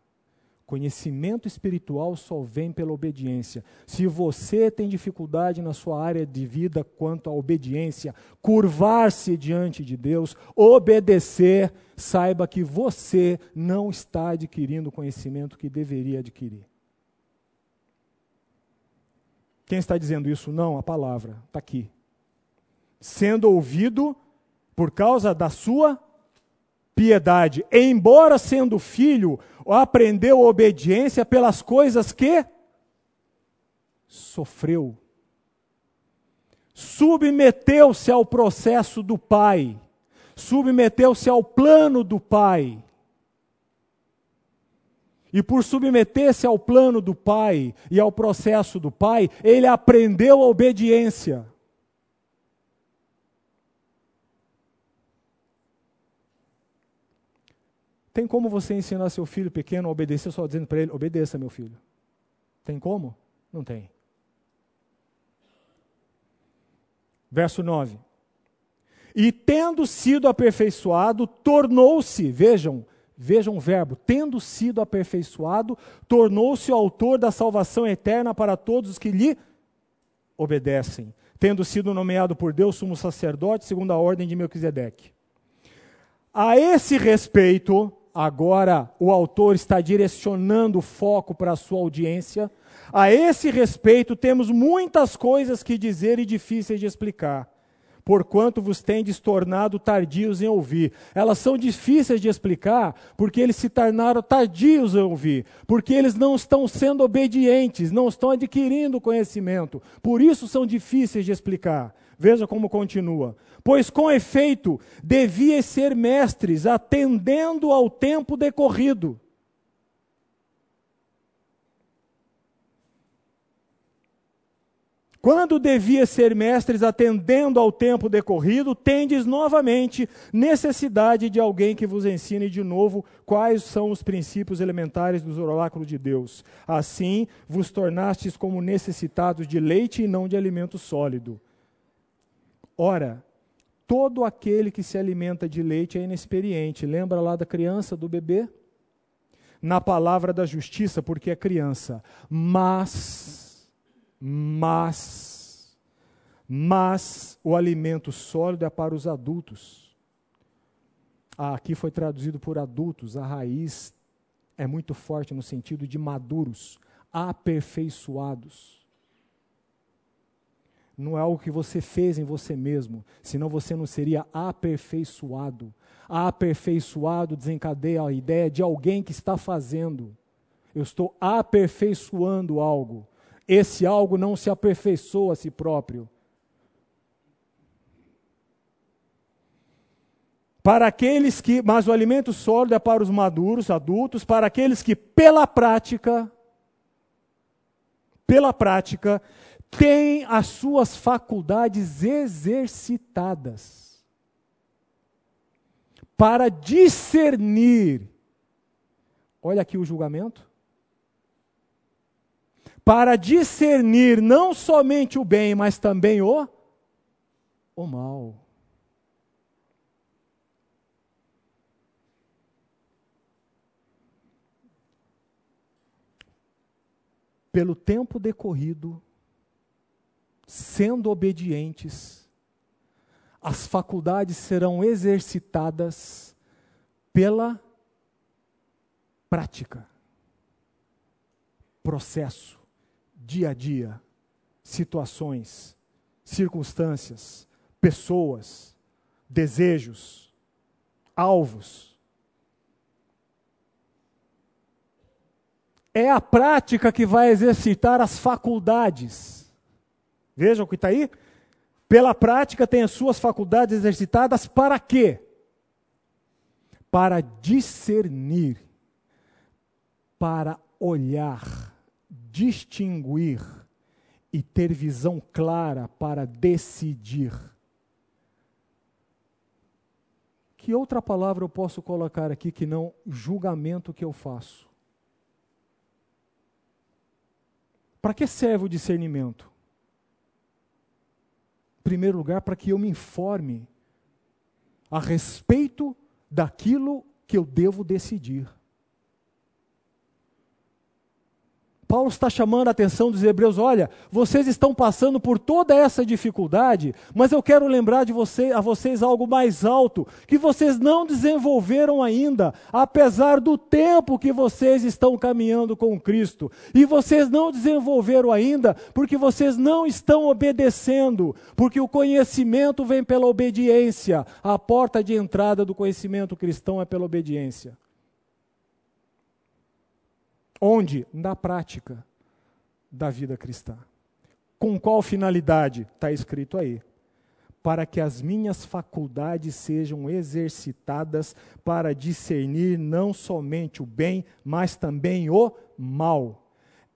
Conhecimento espiritual só vem pela obediência. Se você tem dificuldade na sua área de vida quanto à obediência, curvar-se diante de Deus, obedecer, saiba que você não está adquirindo o conhecimento que deveria adquirir. Quem está dizendo isso? Não, a palavra está aqui. Sendo ouvido por causa da sua piedade. Embora sendo filho, aprendeu obediência pelas coisas que sofreu. Submeteu-se ao processo do Pai, submeteu-se ao plano do Pai. E por submeter-se ao plano do Pai e ao processo do Pai, ele aprendeu a obediência. Tem como você ensinar seu filho pequeno a obedecer só dizendo para ele: obedeça, meu filho? Tem como? Não tem. Verso 9. E tendo sido aperfeiçoado, tornou-se, vejam, vejam o verbo, tendo sido aperfeiçoado, tornou-se o autor da salvação eterna para todos os que lhe obedecem, tendo sido nomeado por Deus sumo sacerdote, segundo a ordem de Melquisedeque. A esse respeito, Agora o autor está direcionando o foco para a sua audiência. A esse respeito, temos muitas coisas que dizer e difíceis de explicar, porquanto vos tendes tornado tardios em ouvir. Elas são difíceis de explicar porque eles se tornaram tardios em ouvir, porque eles não estão sendo obedientes, não estão adquirindo conhecimento. Por isso são difíceis de explicar. Veja como continua. Pois com efeito devia ser mestres, atendendo ao tempo decorrido. Quando devia ser mestres atendendo ao tempo decorrido, tendes novamente necessidade de alguém que vos ensine de novo quais são os princípios elementares dos oráculos de Deus. Assim vos tornastes como necessitados de leite e não de alimento sólido. Ora, todo aquele que se alimenta de leite é inexperiente. Lembra lá da criança, do bebê? Na palavra da justiça, porque é criança. Mas, mas, mas o alimento sólido é para os adultos. Ah, aqui foi traduzido por adultos, a raiz é muito forte no sentido de maduros, aperfeiçoados não é algo que você fez em você mesmo, senão você não seria aperfeiçoado. Aperfeiçoado desencadeia a ideia de alguém que está fazendo. Eu estou aperfeiçoando algo. Esse algo não se aperfeiçoa a si próprio. Para aqueles que, mas o alimento sólido é para os maduros, adultos, para aqueles que pela prática, pela prática, tem as suas faculdades exercitadas para discernir. Olha aqui o julgamento. Para discernir não somente o bem, mas também o, o mal. Pelo tempo decorrido, sendo obedientes, as faculdades serão exercitadas pela prática, processo, dia a dia, situações, circunstâncias, pessoas, desejos, alvos. É a prática que vai exercitar as faculdades. Vejam o que está aí. Pela prática, tem as suas faculdades exercitadas para quê? Para discernir, para olhar, distinguir e ter visão clara para decidir. Que outra palavra eu posso colocar aqui que não julgamento que eu faço? Para que serve o discernimento? Primeiro lugar, para que eu me informe a respeito daquilo que eu devo decidir. Paulo está chamando a atenção dos hebreus: olha, vocês estão passando por toda essa dificuldade, mas eu quero lembrar de você, a vocês algo mais alto, que vocês não desenvolveram ainda, apesar do tempo que vocês estão caminhando com Cristo. E vocês não desenvolveram ainda porque vocês não estão obedecendo, porque o conhecimento vem pela obediência. A porta de entrada do conhecimento cristão é pela obediência. Onde? Na prática da vida cristã. Com qual finalidade? Está escrito aí. Para que as minhas faculdades sejam exercitadas para discernir não somente o bem, mas também o mal.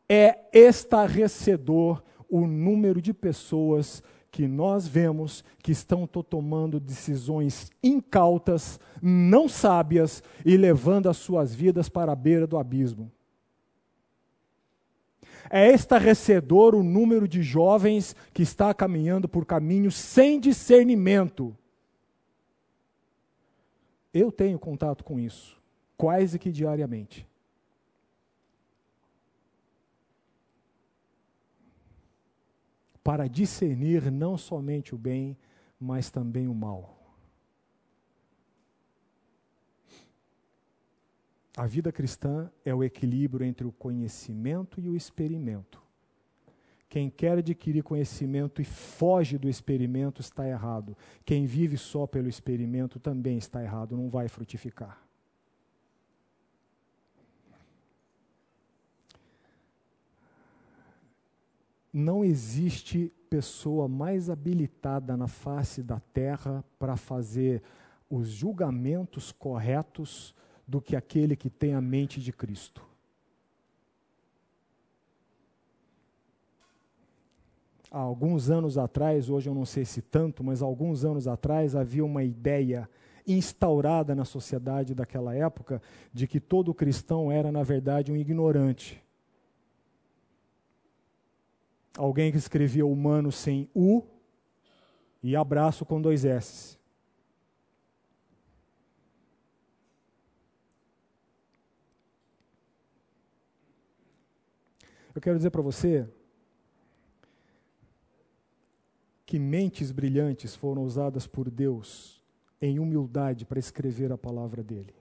É estarrecedor o número de pessoas que nós vemos que estão tomando decisões incautas, não sábias e levando as suas vidas para a beira do abismo. É estarrecedor o número de jovens que está caminhando por caminhos sem discernimento. Eu tenho contato com isso, quase que diariamente. Para discernir não somente o bem, mas também o mal. A vida cristã é o equilíbrio entre o conhecimento e o experimento. Quem quer adquirir conhecimento e foge do experimento está errado. Quem vive só pelo experimento também está errado, não vai frutificar. Não existe pessoa mais habilitada na face da terra para fazer os julgamentos corretos do que aquele que tem a mente de Cristo. Há alguns anos atrás, hoje eu não sei se tanto, mas alguns anos atrás havia uma ideia instaurada na sociedade daquela época de que todo cristão era, na verdade, um ignorante. Alguém que escrevia humano sem U e abraço com dois S. Eu quero dizer para você que mentes brilhantes foram usadas por Deus em humildade para escrever a palavra dele.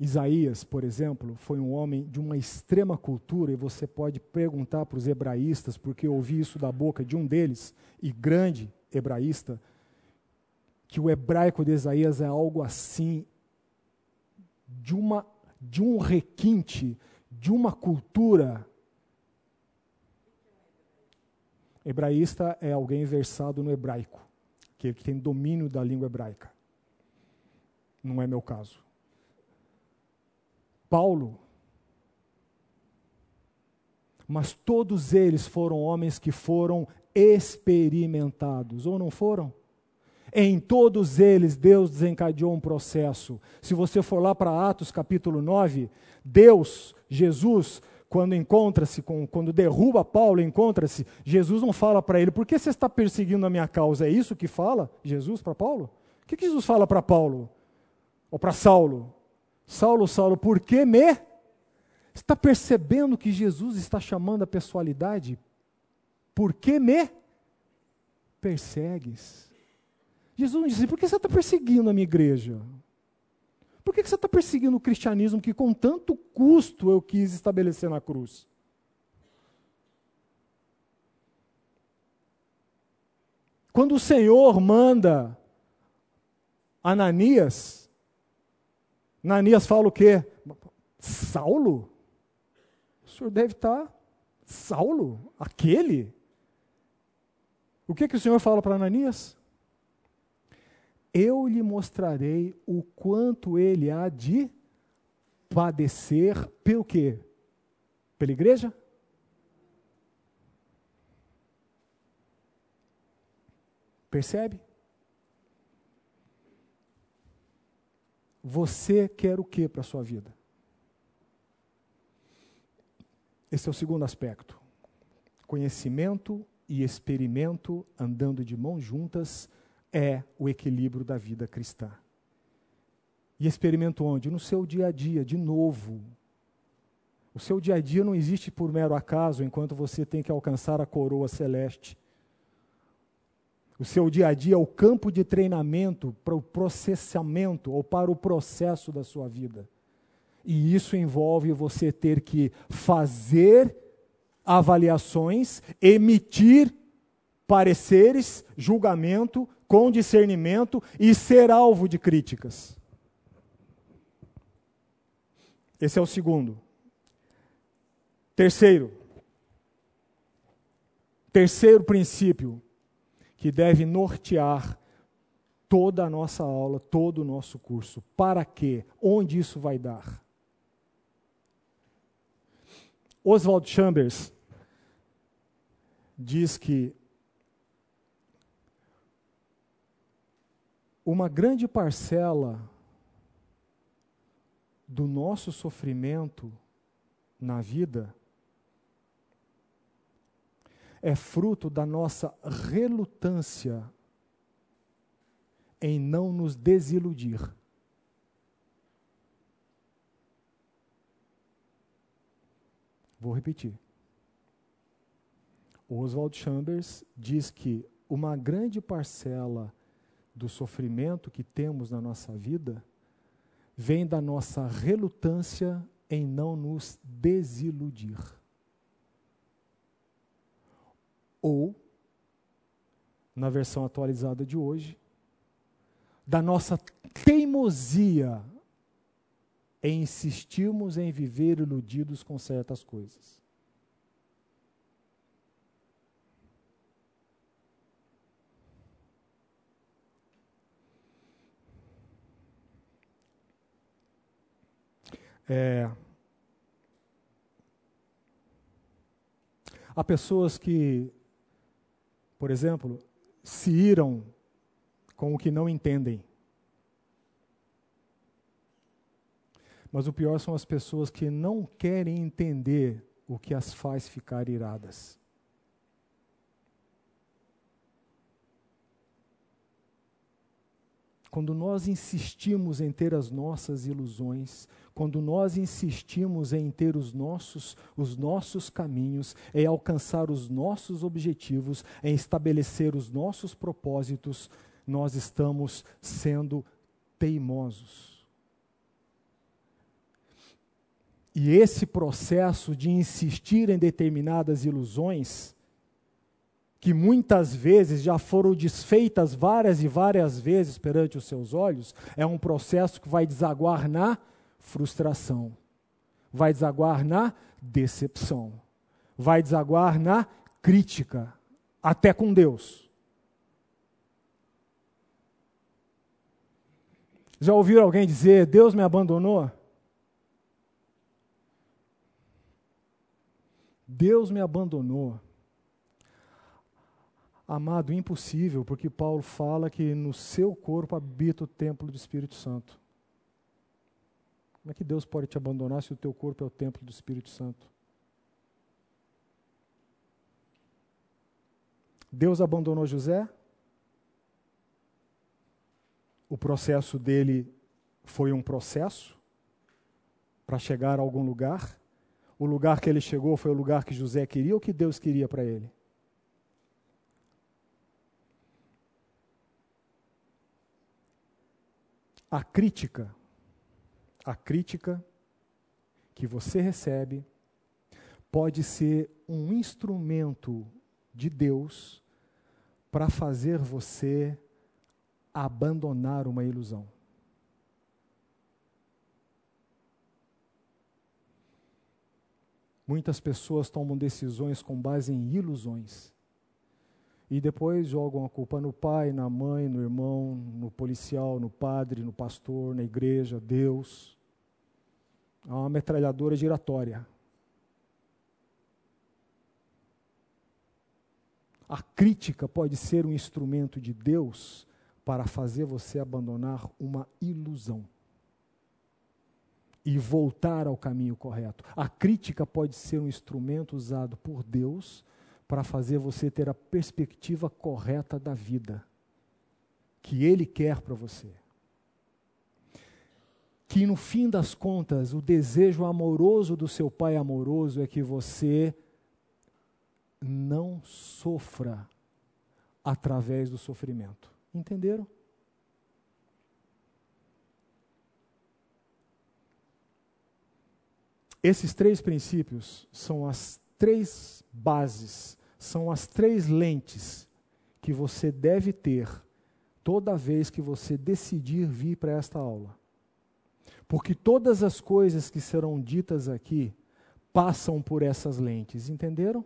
Isaías, por exemplo, foi um homem de uma extrema cultura, e você pode perguntar para os hebraístas, porque eu ouvi isso da boca de um deles, e grande hebraísta, que o hebraico de Isaías é algo assim, de, uma, de um requinte, de uma cultura. Hebraísta é alguém versado no hebraico, que tem domínio da língua hebraica. Não é meu caso. Paulo. Mas todos eles foram homens que foram experimentados, ou não foram? Em todos eles, Deus desencadeou um processo. Se você for lá para Atos capítulo 9, Deus, Jesus, quando encontra-se, quando derruba Paulo, encontra-se, Jesus não fala para ele, por que você está perseguindo a minha causa? É isso que fala Jesus para Paulo? O que, que Jesus fala para Paulo? Ou para Saulo? Saulo, Saulo, por que me? Está percebendo que Jesus está chamando a pessoalidade? Por que me persegues? Jesus não disse, por que você está perseguindo a minha igreja? Por que você está perseguindo o cristianismo que com tanto custo eu quis estabelecer na cruz? Quando o Senhor manda Ananias, Ananias fala o quê? Saulo? O senhor deve estar. Saulo? Aquele? O que, que o Senhor fala para Ananias? Eu lhe mostrarei o quanto ele há de padecer pelo quê? Pela igreja? Percebe? Você quer o que para a sua vida? Esse é o segundo aspecto. Conhecimento e experimento andando de mãos juntas é o equilíbrio da vida cristã. E experimento onde? No seu dia a dia, de novo. O seu dia a dia não existe por mero acaso enquanto você tem que alcançar a coroa celeste. O seu dia a dia é o campo de treinamento para o processamento ou para o processo da sua vida. E isso envolve você ter que fazer avaliações, emitir pareceres, julgamento com discernimento e ser alvo de críticas. Esse é o segundo. Terceiro. Terceiro princípio que deve nortear toda a nossa aula, todo o nosso curso. Para quê? Onde isso vai dar? Oswald Chambers diz que uma grande parcela do nosso sofrimento na vida é fruto da nossa relutância em não nos desiludir. Vou repetir. Oswald Chambers diz que uma grande parcela do sofrimento que temos na nossa vida vem da nossa relutância em não nos desiludir. Ou, na versão atualizada de hoje, da nossa teimosia em insistirmos em viver iludidos com certas coisas. É, há pessoas que, por exemplo, se iram com o que não entendem. Mas o pior são as pessoas que não querem entender o que as faz ficar iradas. Quando nós insistimos em ter as nossas ilusões, quando nós insistimos em ter os nossos, os nossos caminhos, em alcançar os nossos objetivos, em estabelecer os nossos propósitos, nós estamos sendo teimosos. E esse processo de insistir em determinadas ilusões, que muitas vezes já foram desfeitas várias e várias vezes perante os seus olhos, é um processo que vai desaguar na frustração, vai desaguar na decepção, vai desaguar na crítica, até com Deus. Já ouviram alguém dizer: Deus me abandonou? Deus me abandonou. Amado, impossível, porque Paulo fala que no seu corpo habita o templo do Espírito Santo. Como é que Deus pode te abandonar se o teu corpo é o templo do Espírito Santo? Deus abandonou José? O processo dele foi um processo para chegar a algum lugar? o lugar que ele chegou foi o lugar que José queria ou que Deus queria para ele? A crítica a crítica que você recebe pode ser um instrumento de Deus para fazer você abandonar uma ilusão. Muitas pessoas tomam decisões com base em ilusões. E depois jogam a culpa no pai, na mãe, no irmão, no policial, no padre, no pastor, na igreja, Deus. É uma metralhadora giratória. A crítica pode ser um instrumento de Deus para fazer você abandonar uma ilusão e voltar ao caminho correto. A crítica pode ser um instrumento usado por Deus para fazer você ter a perspectiva correta da vida que Ele quer para você. Que no fim das contas, o desejo amoroso do seu Pai amoroso é que você não sofra através do sofrimento. Entenderam? Esses três princípios são as três bases, são as três lentes que você deve ter toda vez que você decidir vir para esta aula. Porque todas as coisas que serão ditas aqui passam por essas lentes, entenderam?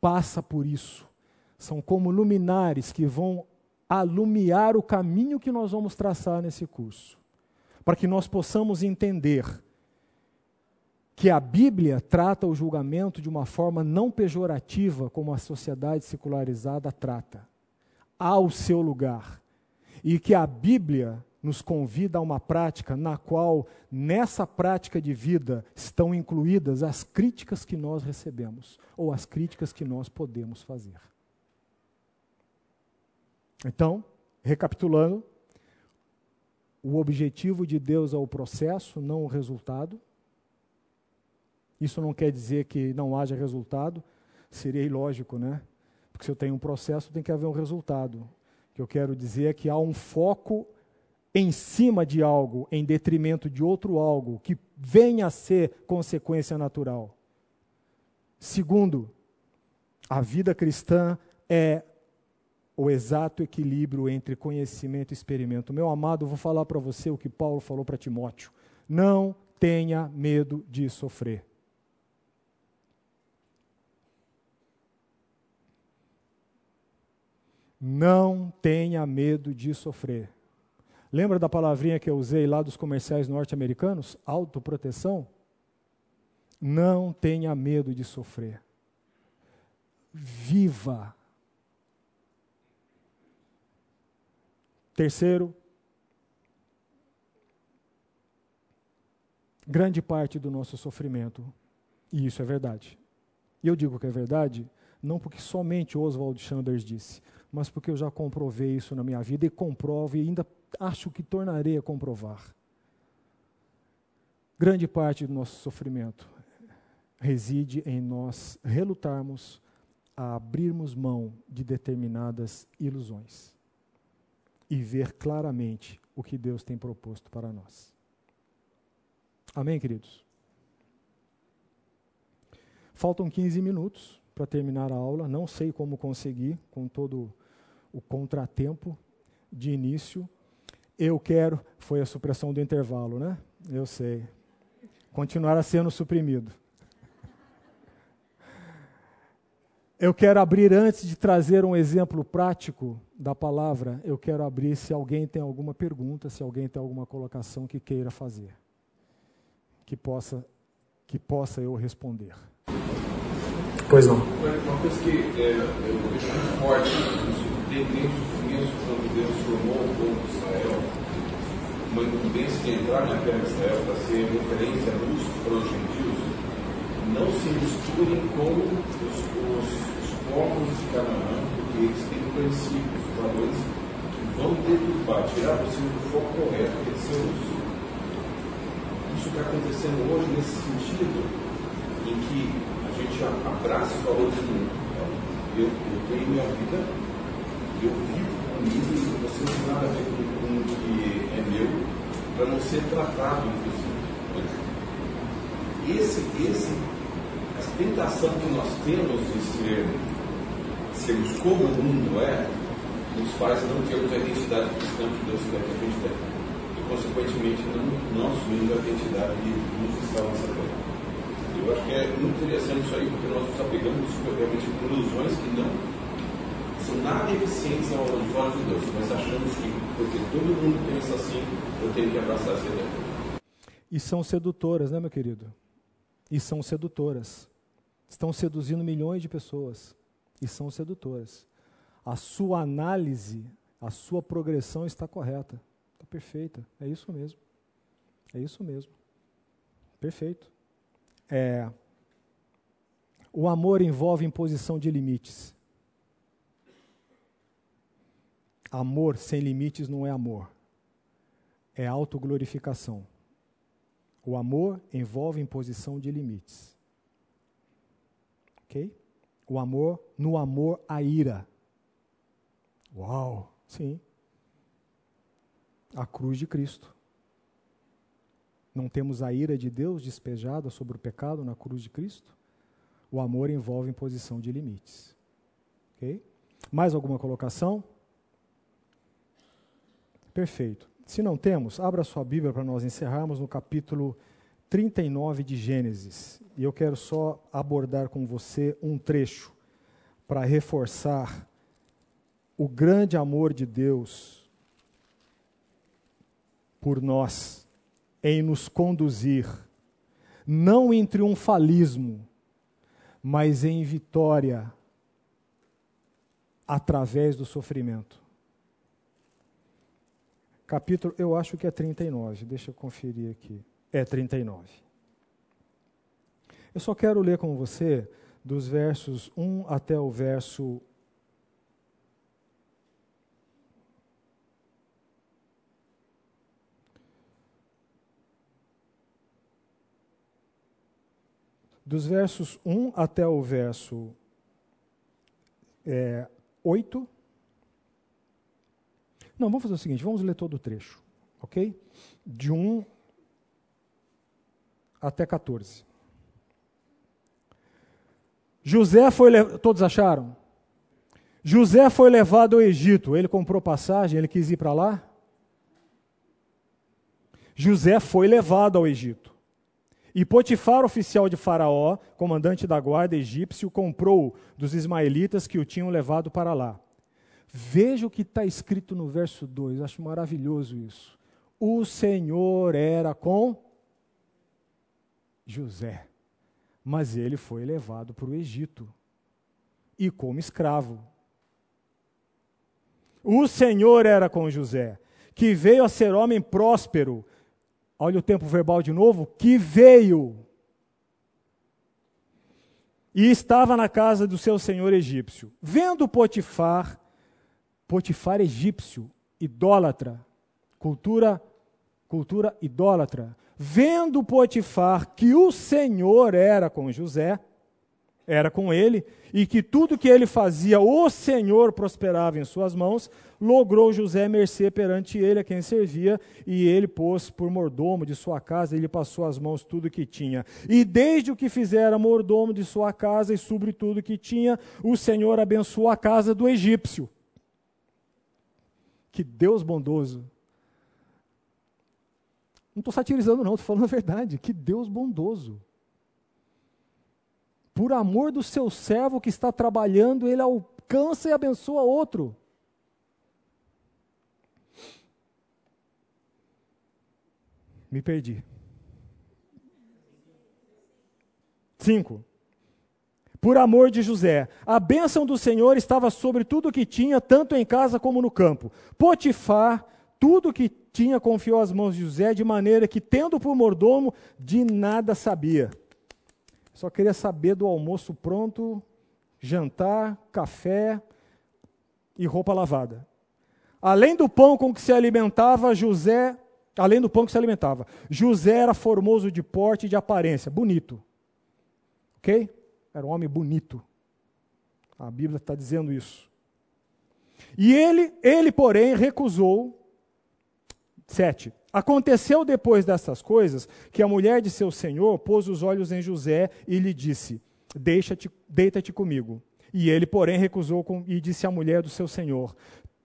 passa por isso. São como luminares que vão alumiar o caminho que nós vamos traçar nesse curso, para que nós possamos entender que a Bíblia trata o julgamento de uma forma não pejorativa como a sociedade secularizada trata. Há o seu lugar. E que a Bíblia nos convida a uma prática na qual, nessa prática de vida, estão incluídas as críticas que nós recebemos, ou as críticas que nós podemos fazer. Então, recapitulando, o objetivo de Deus é o processo, não o resultado. Isso não quer dizer que não haja resultado, seria ilógico, né? Porque se eu tenho um processo, tem que haver um resultado. O que eu quero dizer é que há um foco em cima de algo em detrimento de outro algo que venha a ser consequência natural. Segundo, a vida cristã é o exato equilíbrio entre conhecimento e experimento. Meu amado, vou falar para você o que Paulo falou para Timóteo. Não tenha medo de sofrer. Não tenha medo de sofrer. Lembra da palavrinha que eu usei lá dos comerciais norte-americanos? Autoproteção? Não tenha medo de sofrer. Viva. Terceiro, grande parte do nosso sofrimento, e isso é verdade. E eu digo que é verdade, não porque somente Oswald Chambers disse, mas porque eu já comprovei isso na minha vida e comprovo e ainda acho que tornarei a comprovar. Grande parte do nosso sofrimento reside em nós relutarmos a abrirmos mão de determinadas ilusões e ver claramente o que Deus tem proposto para nós. Amém, queridos? Faltam 15 minutos para terminar a aula. Não sei como conseguir, com todo o contratempo de início eu quero, foi a supressão do intervalo, né? Eu sei. Continuará sendo suprimido. Eu quero abrir, antes de trazer um exemplo prático da palavra, eu quero abrir se alguém tem alguma pergunta, se alguém tem alguma colocação que queira fazer. Que possa, que possa eu responder. Pois não. Uma coisa que é, eu deixo muito forte, dentro isso quando Deus formou o povo de Israel, uma incumbência de entrar na terra de Israel para ser referência, luz para os gentios, não se misturem com os, os, os povos de Canaã, porque eles têm princípios, valores que vão deturbar, tirar você do foco correto, que é ser luz. Isso está acontecendo hoje nesse sentido, em que gente abraça os valores. Eu, eu tenho minha vida, eu vivo comigo, você não tem nada a ver com, com o que é meu, para não ser tratado, inclusive. Esse, esse, essa tentação que nós temos de ser, sermos como o mundo é, nos faz não termos a identidade cristã que Deus quer que a gente tenha. E, consequentemente, não, não assumimos a identidade que nos está nessa terra. Eu acho que é muito interessante isso aí, porque nós nos apegamos realmente com ilusões que não são nada eficientes aos olhos de Deus, mas achamos que, porque todo mundo pensa assim, eu tenho que abraçar essa ideia. E são sedutoras, né, meu querido? E são sedutoras. Estão seduzindo milhões de pessoas. E são sedutoras. A sua análise, a sua progressão está correta. Está perfeita. É isso mesmo. É isso mesmo. Perfeito. É, o amor envolve imposição de limites. Amor sem limites não é amor, é autoglorificação. O amor envolve imposição de limites. Ok? O amor, no amor, a ira. Uau! Sim. A cruz de Cristo. Não temos a ira de Deus despejada sobre o pecado na cruz de Cristo? O amor envolve imposição de limites. Ok? Mais alguma colocação? Perfeito. Se não temos, abra sua Bíblia para nós encerrarmos no capítulo 39 de Gênesis. E eu quero só abordar com você um trecho para reforçar o grande amor de Deus por nós em nos conduzir, não em triunfalismo, mas em vitória através do sofrimento. Capítulo, eu acho que é 39, deixa eu conferir aqui. É 39. Eu só quero ler com você dos versos 1 até o verso dos versos 1 até o verso é, 8. Não, vamos fazer o seguinte: vamos ler todo o trecho, ok? De 1 até 14. José foi. Todos acharam? José foi levado ao Egito. Ele comprou passagem, ele quis ir para lá? José foi levado ao Egito. E Potifar, oficial de Faraó, comandante da guarda egípcio, comprou dos ismaelitas que o tinham levado para lá. Veja o que está escrito no verso 2, acho maravilhoso isso. O Senhor era com José, mas ele foi levado para o Egito e como escravo. O Senhor era com José, que veio a ser homem próspero Olha o tempo verbal de novo. Que veio. E estava na casa do seu senhor egípcio. Vendo Potifar, Potifar egípcio, idólatra, cultura, cultura idólatra. Vendo Potifar que o Senhor era com José, era com ele, e que tudo que ele fazia, o Senhor prosperava em suas mãos, logrou José mercê perante ele, a quem servia, e ele pôs por mordomo de sua casa, e lhe passou as mãos tudo que tinha. E desde o que fizera mordomo de sua casa e sobre tudo que tinha, o Senhor abençoou a casa do egípcio. Que Deus bondoso. Não estou satirizando, não, estou falando a verdade. Que Deus bondoso por amor do seu servo que está trabalhando, ele alcança e abençoa outro. Me perdi. Cinco. Por amor de José, a bênção do Senhor estava sobre tudo o que tinha, tanto em casa como no campo. Potifar, tudo que tinha confiou às mãos de José, de maneira que, tendo por mordomo, de nada sabia. Só queria saber do almoço pronto, jantar, café e roupa lavada. Além do pão com que se alimentava, José, além do pão que se alimentava, José era formoso de porte e de aparência, bonito. Ok? Era um homem bonito. A Bíblia está dizendo isso. E ele, ele, porém, recusou 7. Aconteceu depois dessas coisas que a mulher de seu senhor pôs os olhos em José e lhe disse: Deixa-te, deita-te comigo. E ele, porém, recusou com, e disse à mulher do seu senhor: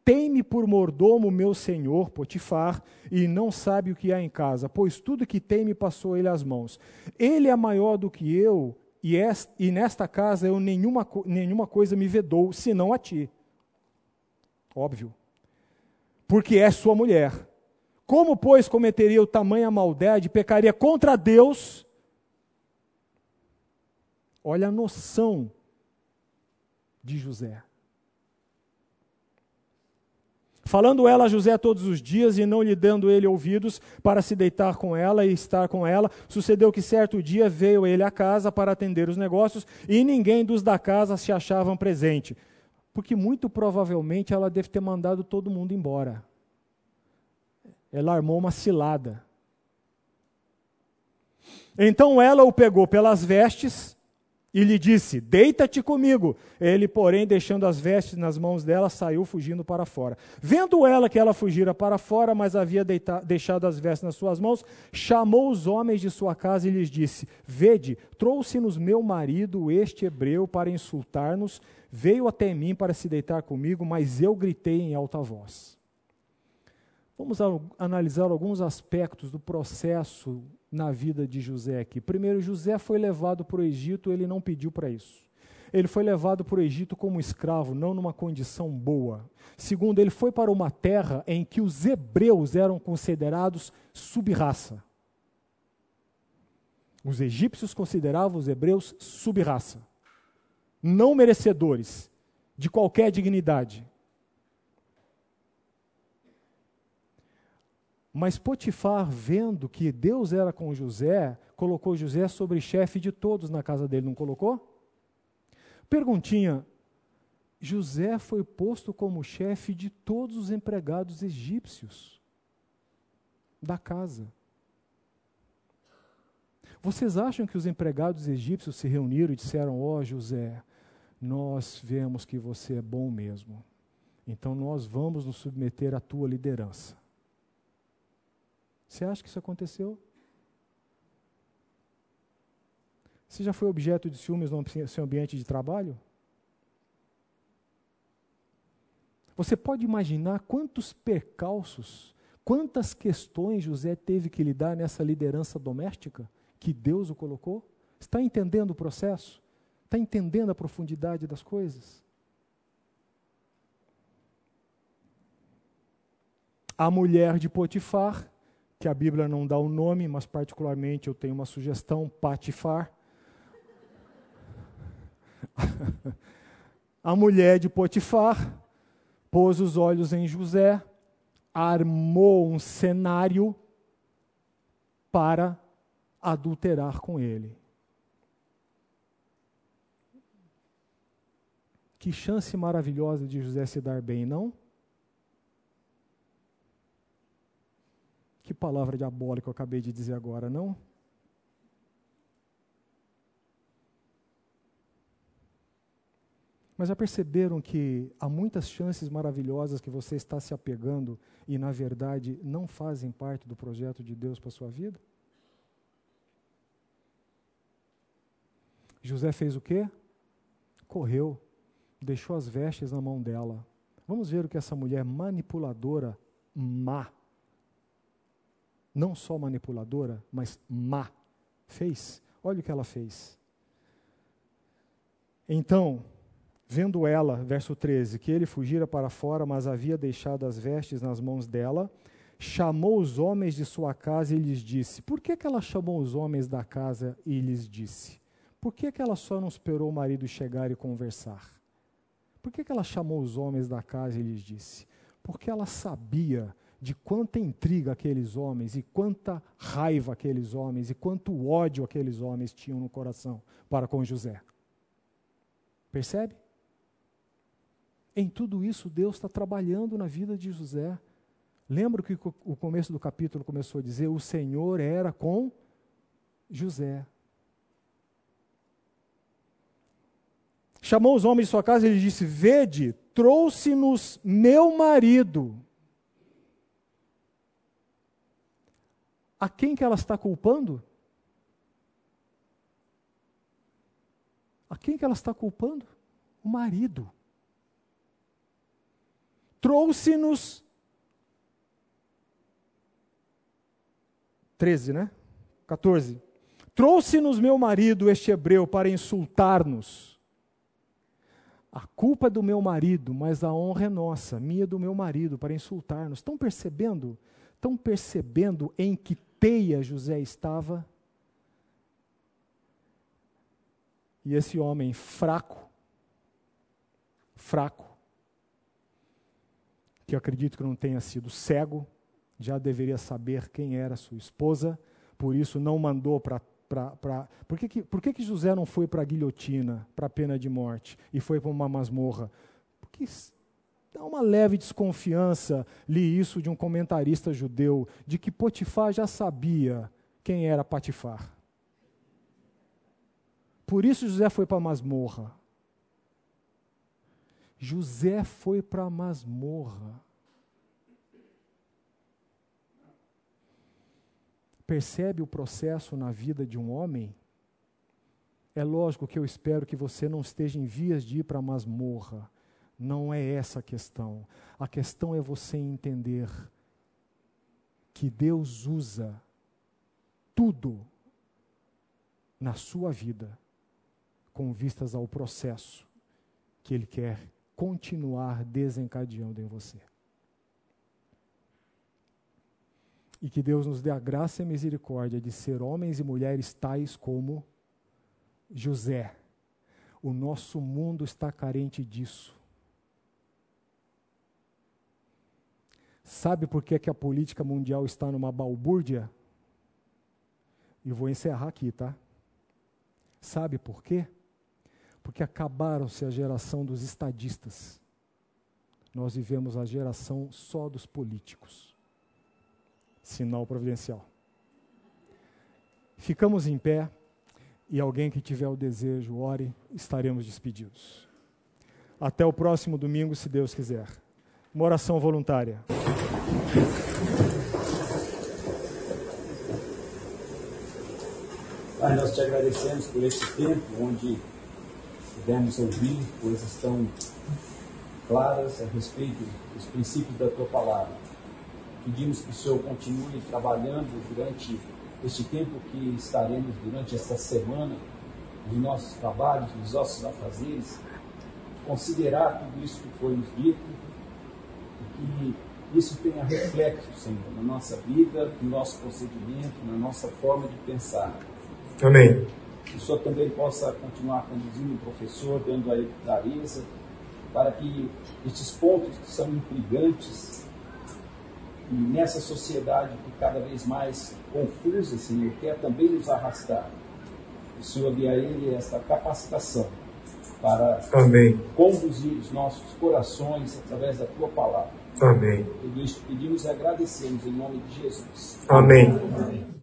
Tem-me por mordomo meu senhor Potifar, e não sabe o que há em casa, pois tudo que tem me passou ele às mãos. Ele é maior do que eu, e, est, e nesta casa eu nenhuma, nenhuma coisa me vedou, senão a ti. Óbvio. Porque é sua mulher. Como, pois, cometeria o tamanha maldade, pecaria contra Deus? Olha a noção de José. Falando ela a José todos os dias e não lhe dando ele ouvidos para se deitar com ela e estar com ela, sucedeu que certo dia veio ele à casa para atender os negócios e ninguém dos da casa se achavam presente, porque muito provavelmente ela deve ter mandado todo mundo embora. Ela armou uma cilada. Então ela o pegou pelas vestes e lhe disse: Deita-te comigo. Ele, porém, deixando as vestes nas mãos dela, saiu fugindo para fora. Vendo ela que ela fugira para fora, mas havia deixado as vestes nas suas mãos, chamou os homens de sua casa e lhes disse: Vede, trouxe-nos meu marido, este hebreu, para insultar-nos, veio até mim para se deitar comigo, mas eu gritei em alta voz. Vamos analisar alguns aspectos do processo na vida de José aqui. Primeiro, José foi levado para o Egito, ele não pediu para isso. Ele foi levado para o Egito como escravo, não numa condição boa. Segundo, ele foi para uma terra em que os hebreus eram considerados subraça. Os egípcios consideravam os hebreus subraça, não merecedores de qualquer dignidade. Mas Potifar, vendo que Deus era com José, colocou José sobre chefe de todos na casa dele, não colocou? Perguntinha: José foi posto como chefe de todos os empregados egípcios da casa. Vocês acham que os empregados egípcios se reuniram e disseram: Ó oh, José, nós vemos que você é bom mesmo, então nós vamos nos submeter à tua liderança. Você acha que isso aconteceu? Você já foi objeto de ciúmes no seu ambiente de trabalho? Você pode imaginar quantos percalços, quantas questões José teve que lidar nessa liderança doméstica que Deus o colocou? Está entendendo o processo? Está entendendo a profundidade das coisas? A mulher de Potifar que a Bíblia não dá o nome, mas particularmente eu tenho uma sugestão, Patifar. a mulher de Potifar pôs os olhos em José, armou um cenário para adulterar com ele. Que chance maravilhosa de José se dar bem, não? Que palavra diabólica eu acabei de dizer agora, não? Mas já perceberam que há muitas chances maravilhosas que você está se apegando e, na verdade, não fazem parte do projeto de Deus para a sua vida? José fez o quê? Correu, deixou as vestes na mão dela. Vamos ver o que essa mulher manipuladora, má, não só manipuladora, mas má, fez. Olha o que ela fez. Então, vendo ela, verso 13, que ele fugira para fora, mas havia deixado as vestes nas mãos dela, chamou os homens de sua casa e lhes disse: Por que, que ela chamou os homens da casa e lhes disse? Por que, que ela só não esperou o marido chegar e conversar? Por que, que ela chamou os homens da casa e lhes disse? Porque ela sabia de quanta intriga aqueles homens e quanta raiva aqueles homens e quanto ódio aqueles homens tinham no coração para com José. Percebe? Em tudo isso, Deus está trabalhando na vida de José. Lembra que o começo do capítulo começou a dizer: o Senhor era com José. Chamou os homens de sua casa e lhes disse: Vede, trouxe-nos meu marido a quem que ela está culpando? A quem que ela está culpando? O marido. Trouxe-nos 13, né? 14. Trouxe-nos meu marido, este hebreu, para insultar-nos. A culpa é do meu marido, mas a honra é nossa, minha do meu marido, para insultar-nos. Estão percebendo? Estão percebendo em que teia José estava? E esse homem fraco, fraco, que eu acredito que não tenha sido cego, já deveria saber quem era sua esposa, por isso não mandou para. Por, que, que, por que, que José não foi para a guilhotina, para a pena de morte, e foi para uma masmorra? Porque dá uma leve desconfiança, li isso de um comentarista judeu, de que Potifar já sabia quem era Patifar. Por isso José foi para a masmorra. José foi para a masmorra. Percebe o processo na vida de um homem? É lógico que eu espero que você não esteja em vias de ir para a masmorra. Não é essa a questão. A questão é você entender que Deus usa tudo na sua vida com vistas ao processo que Ele quer continuar desencadeando em você. E que Deus nos dê a graça e misericórdia de ser homens e mulheres tais como José. O nosso mundo está carente disso. Sabe por que, que a política mundial está numa balbúrdia? E vou encerrar aqui, tá? Sabe por quê? Porque acabaram-se a geração dos estadistas. Nós vivemos a geração só dos políticos sinal providencial. Ficamos em pé e alguém que tiver o desejo, ore, estaremos despedidos. Até o próximo domingo, se Deus quiser. Uma oração voluntária. Pai, nós te agradecemos por esse tempo onde pudemos ouvir coisas tão claras a respeito dos princípios da tua palavra. Pedimos que o Senhor continue trabalhando durante este tempo que estaremos durante esta semana, nos nossos trabalhos, nos nossos afazeres, considerar tudo isso que foi nos dito e que isso tenha reflexo, Senhor, na nossa vida, no nosso procedimento, na nossa forma de pensar. Amém. Que o Senhor também possa continuar conduzindo o professor, dando a ele clareza, para que estes pontos que são intrigantes nessa sociedade que cada vez mais confusa, Senhor, quer também nos arrastar. O Senhor dê a ele esta capacitação para Amém. conduzir os nossos corações através da tua palavra. Amém. Tudo isso pedimos e agradecemos em nome de Jesus. Amém. Amém.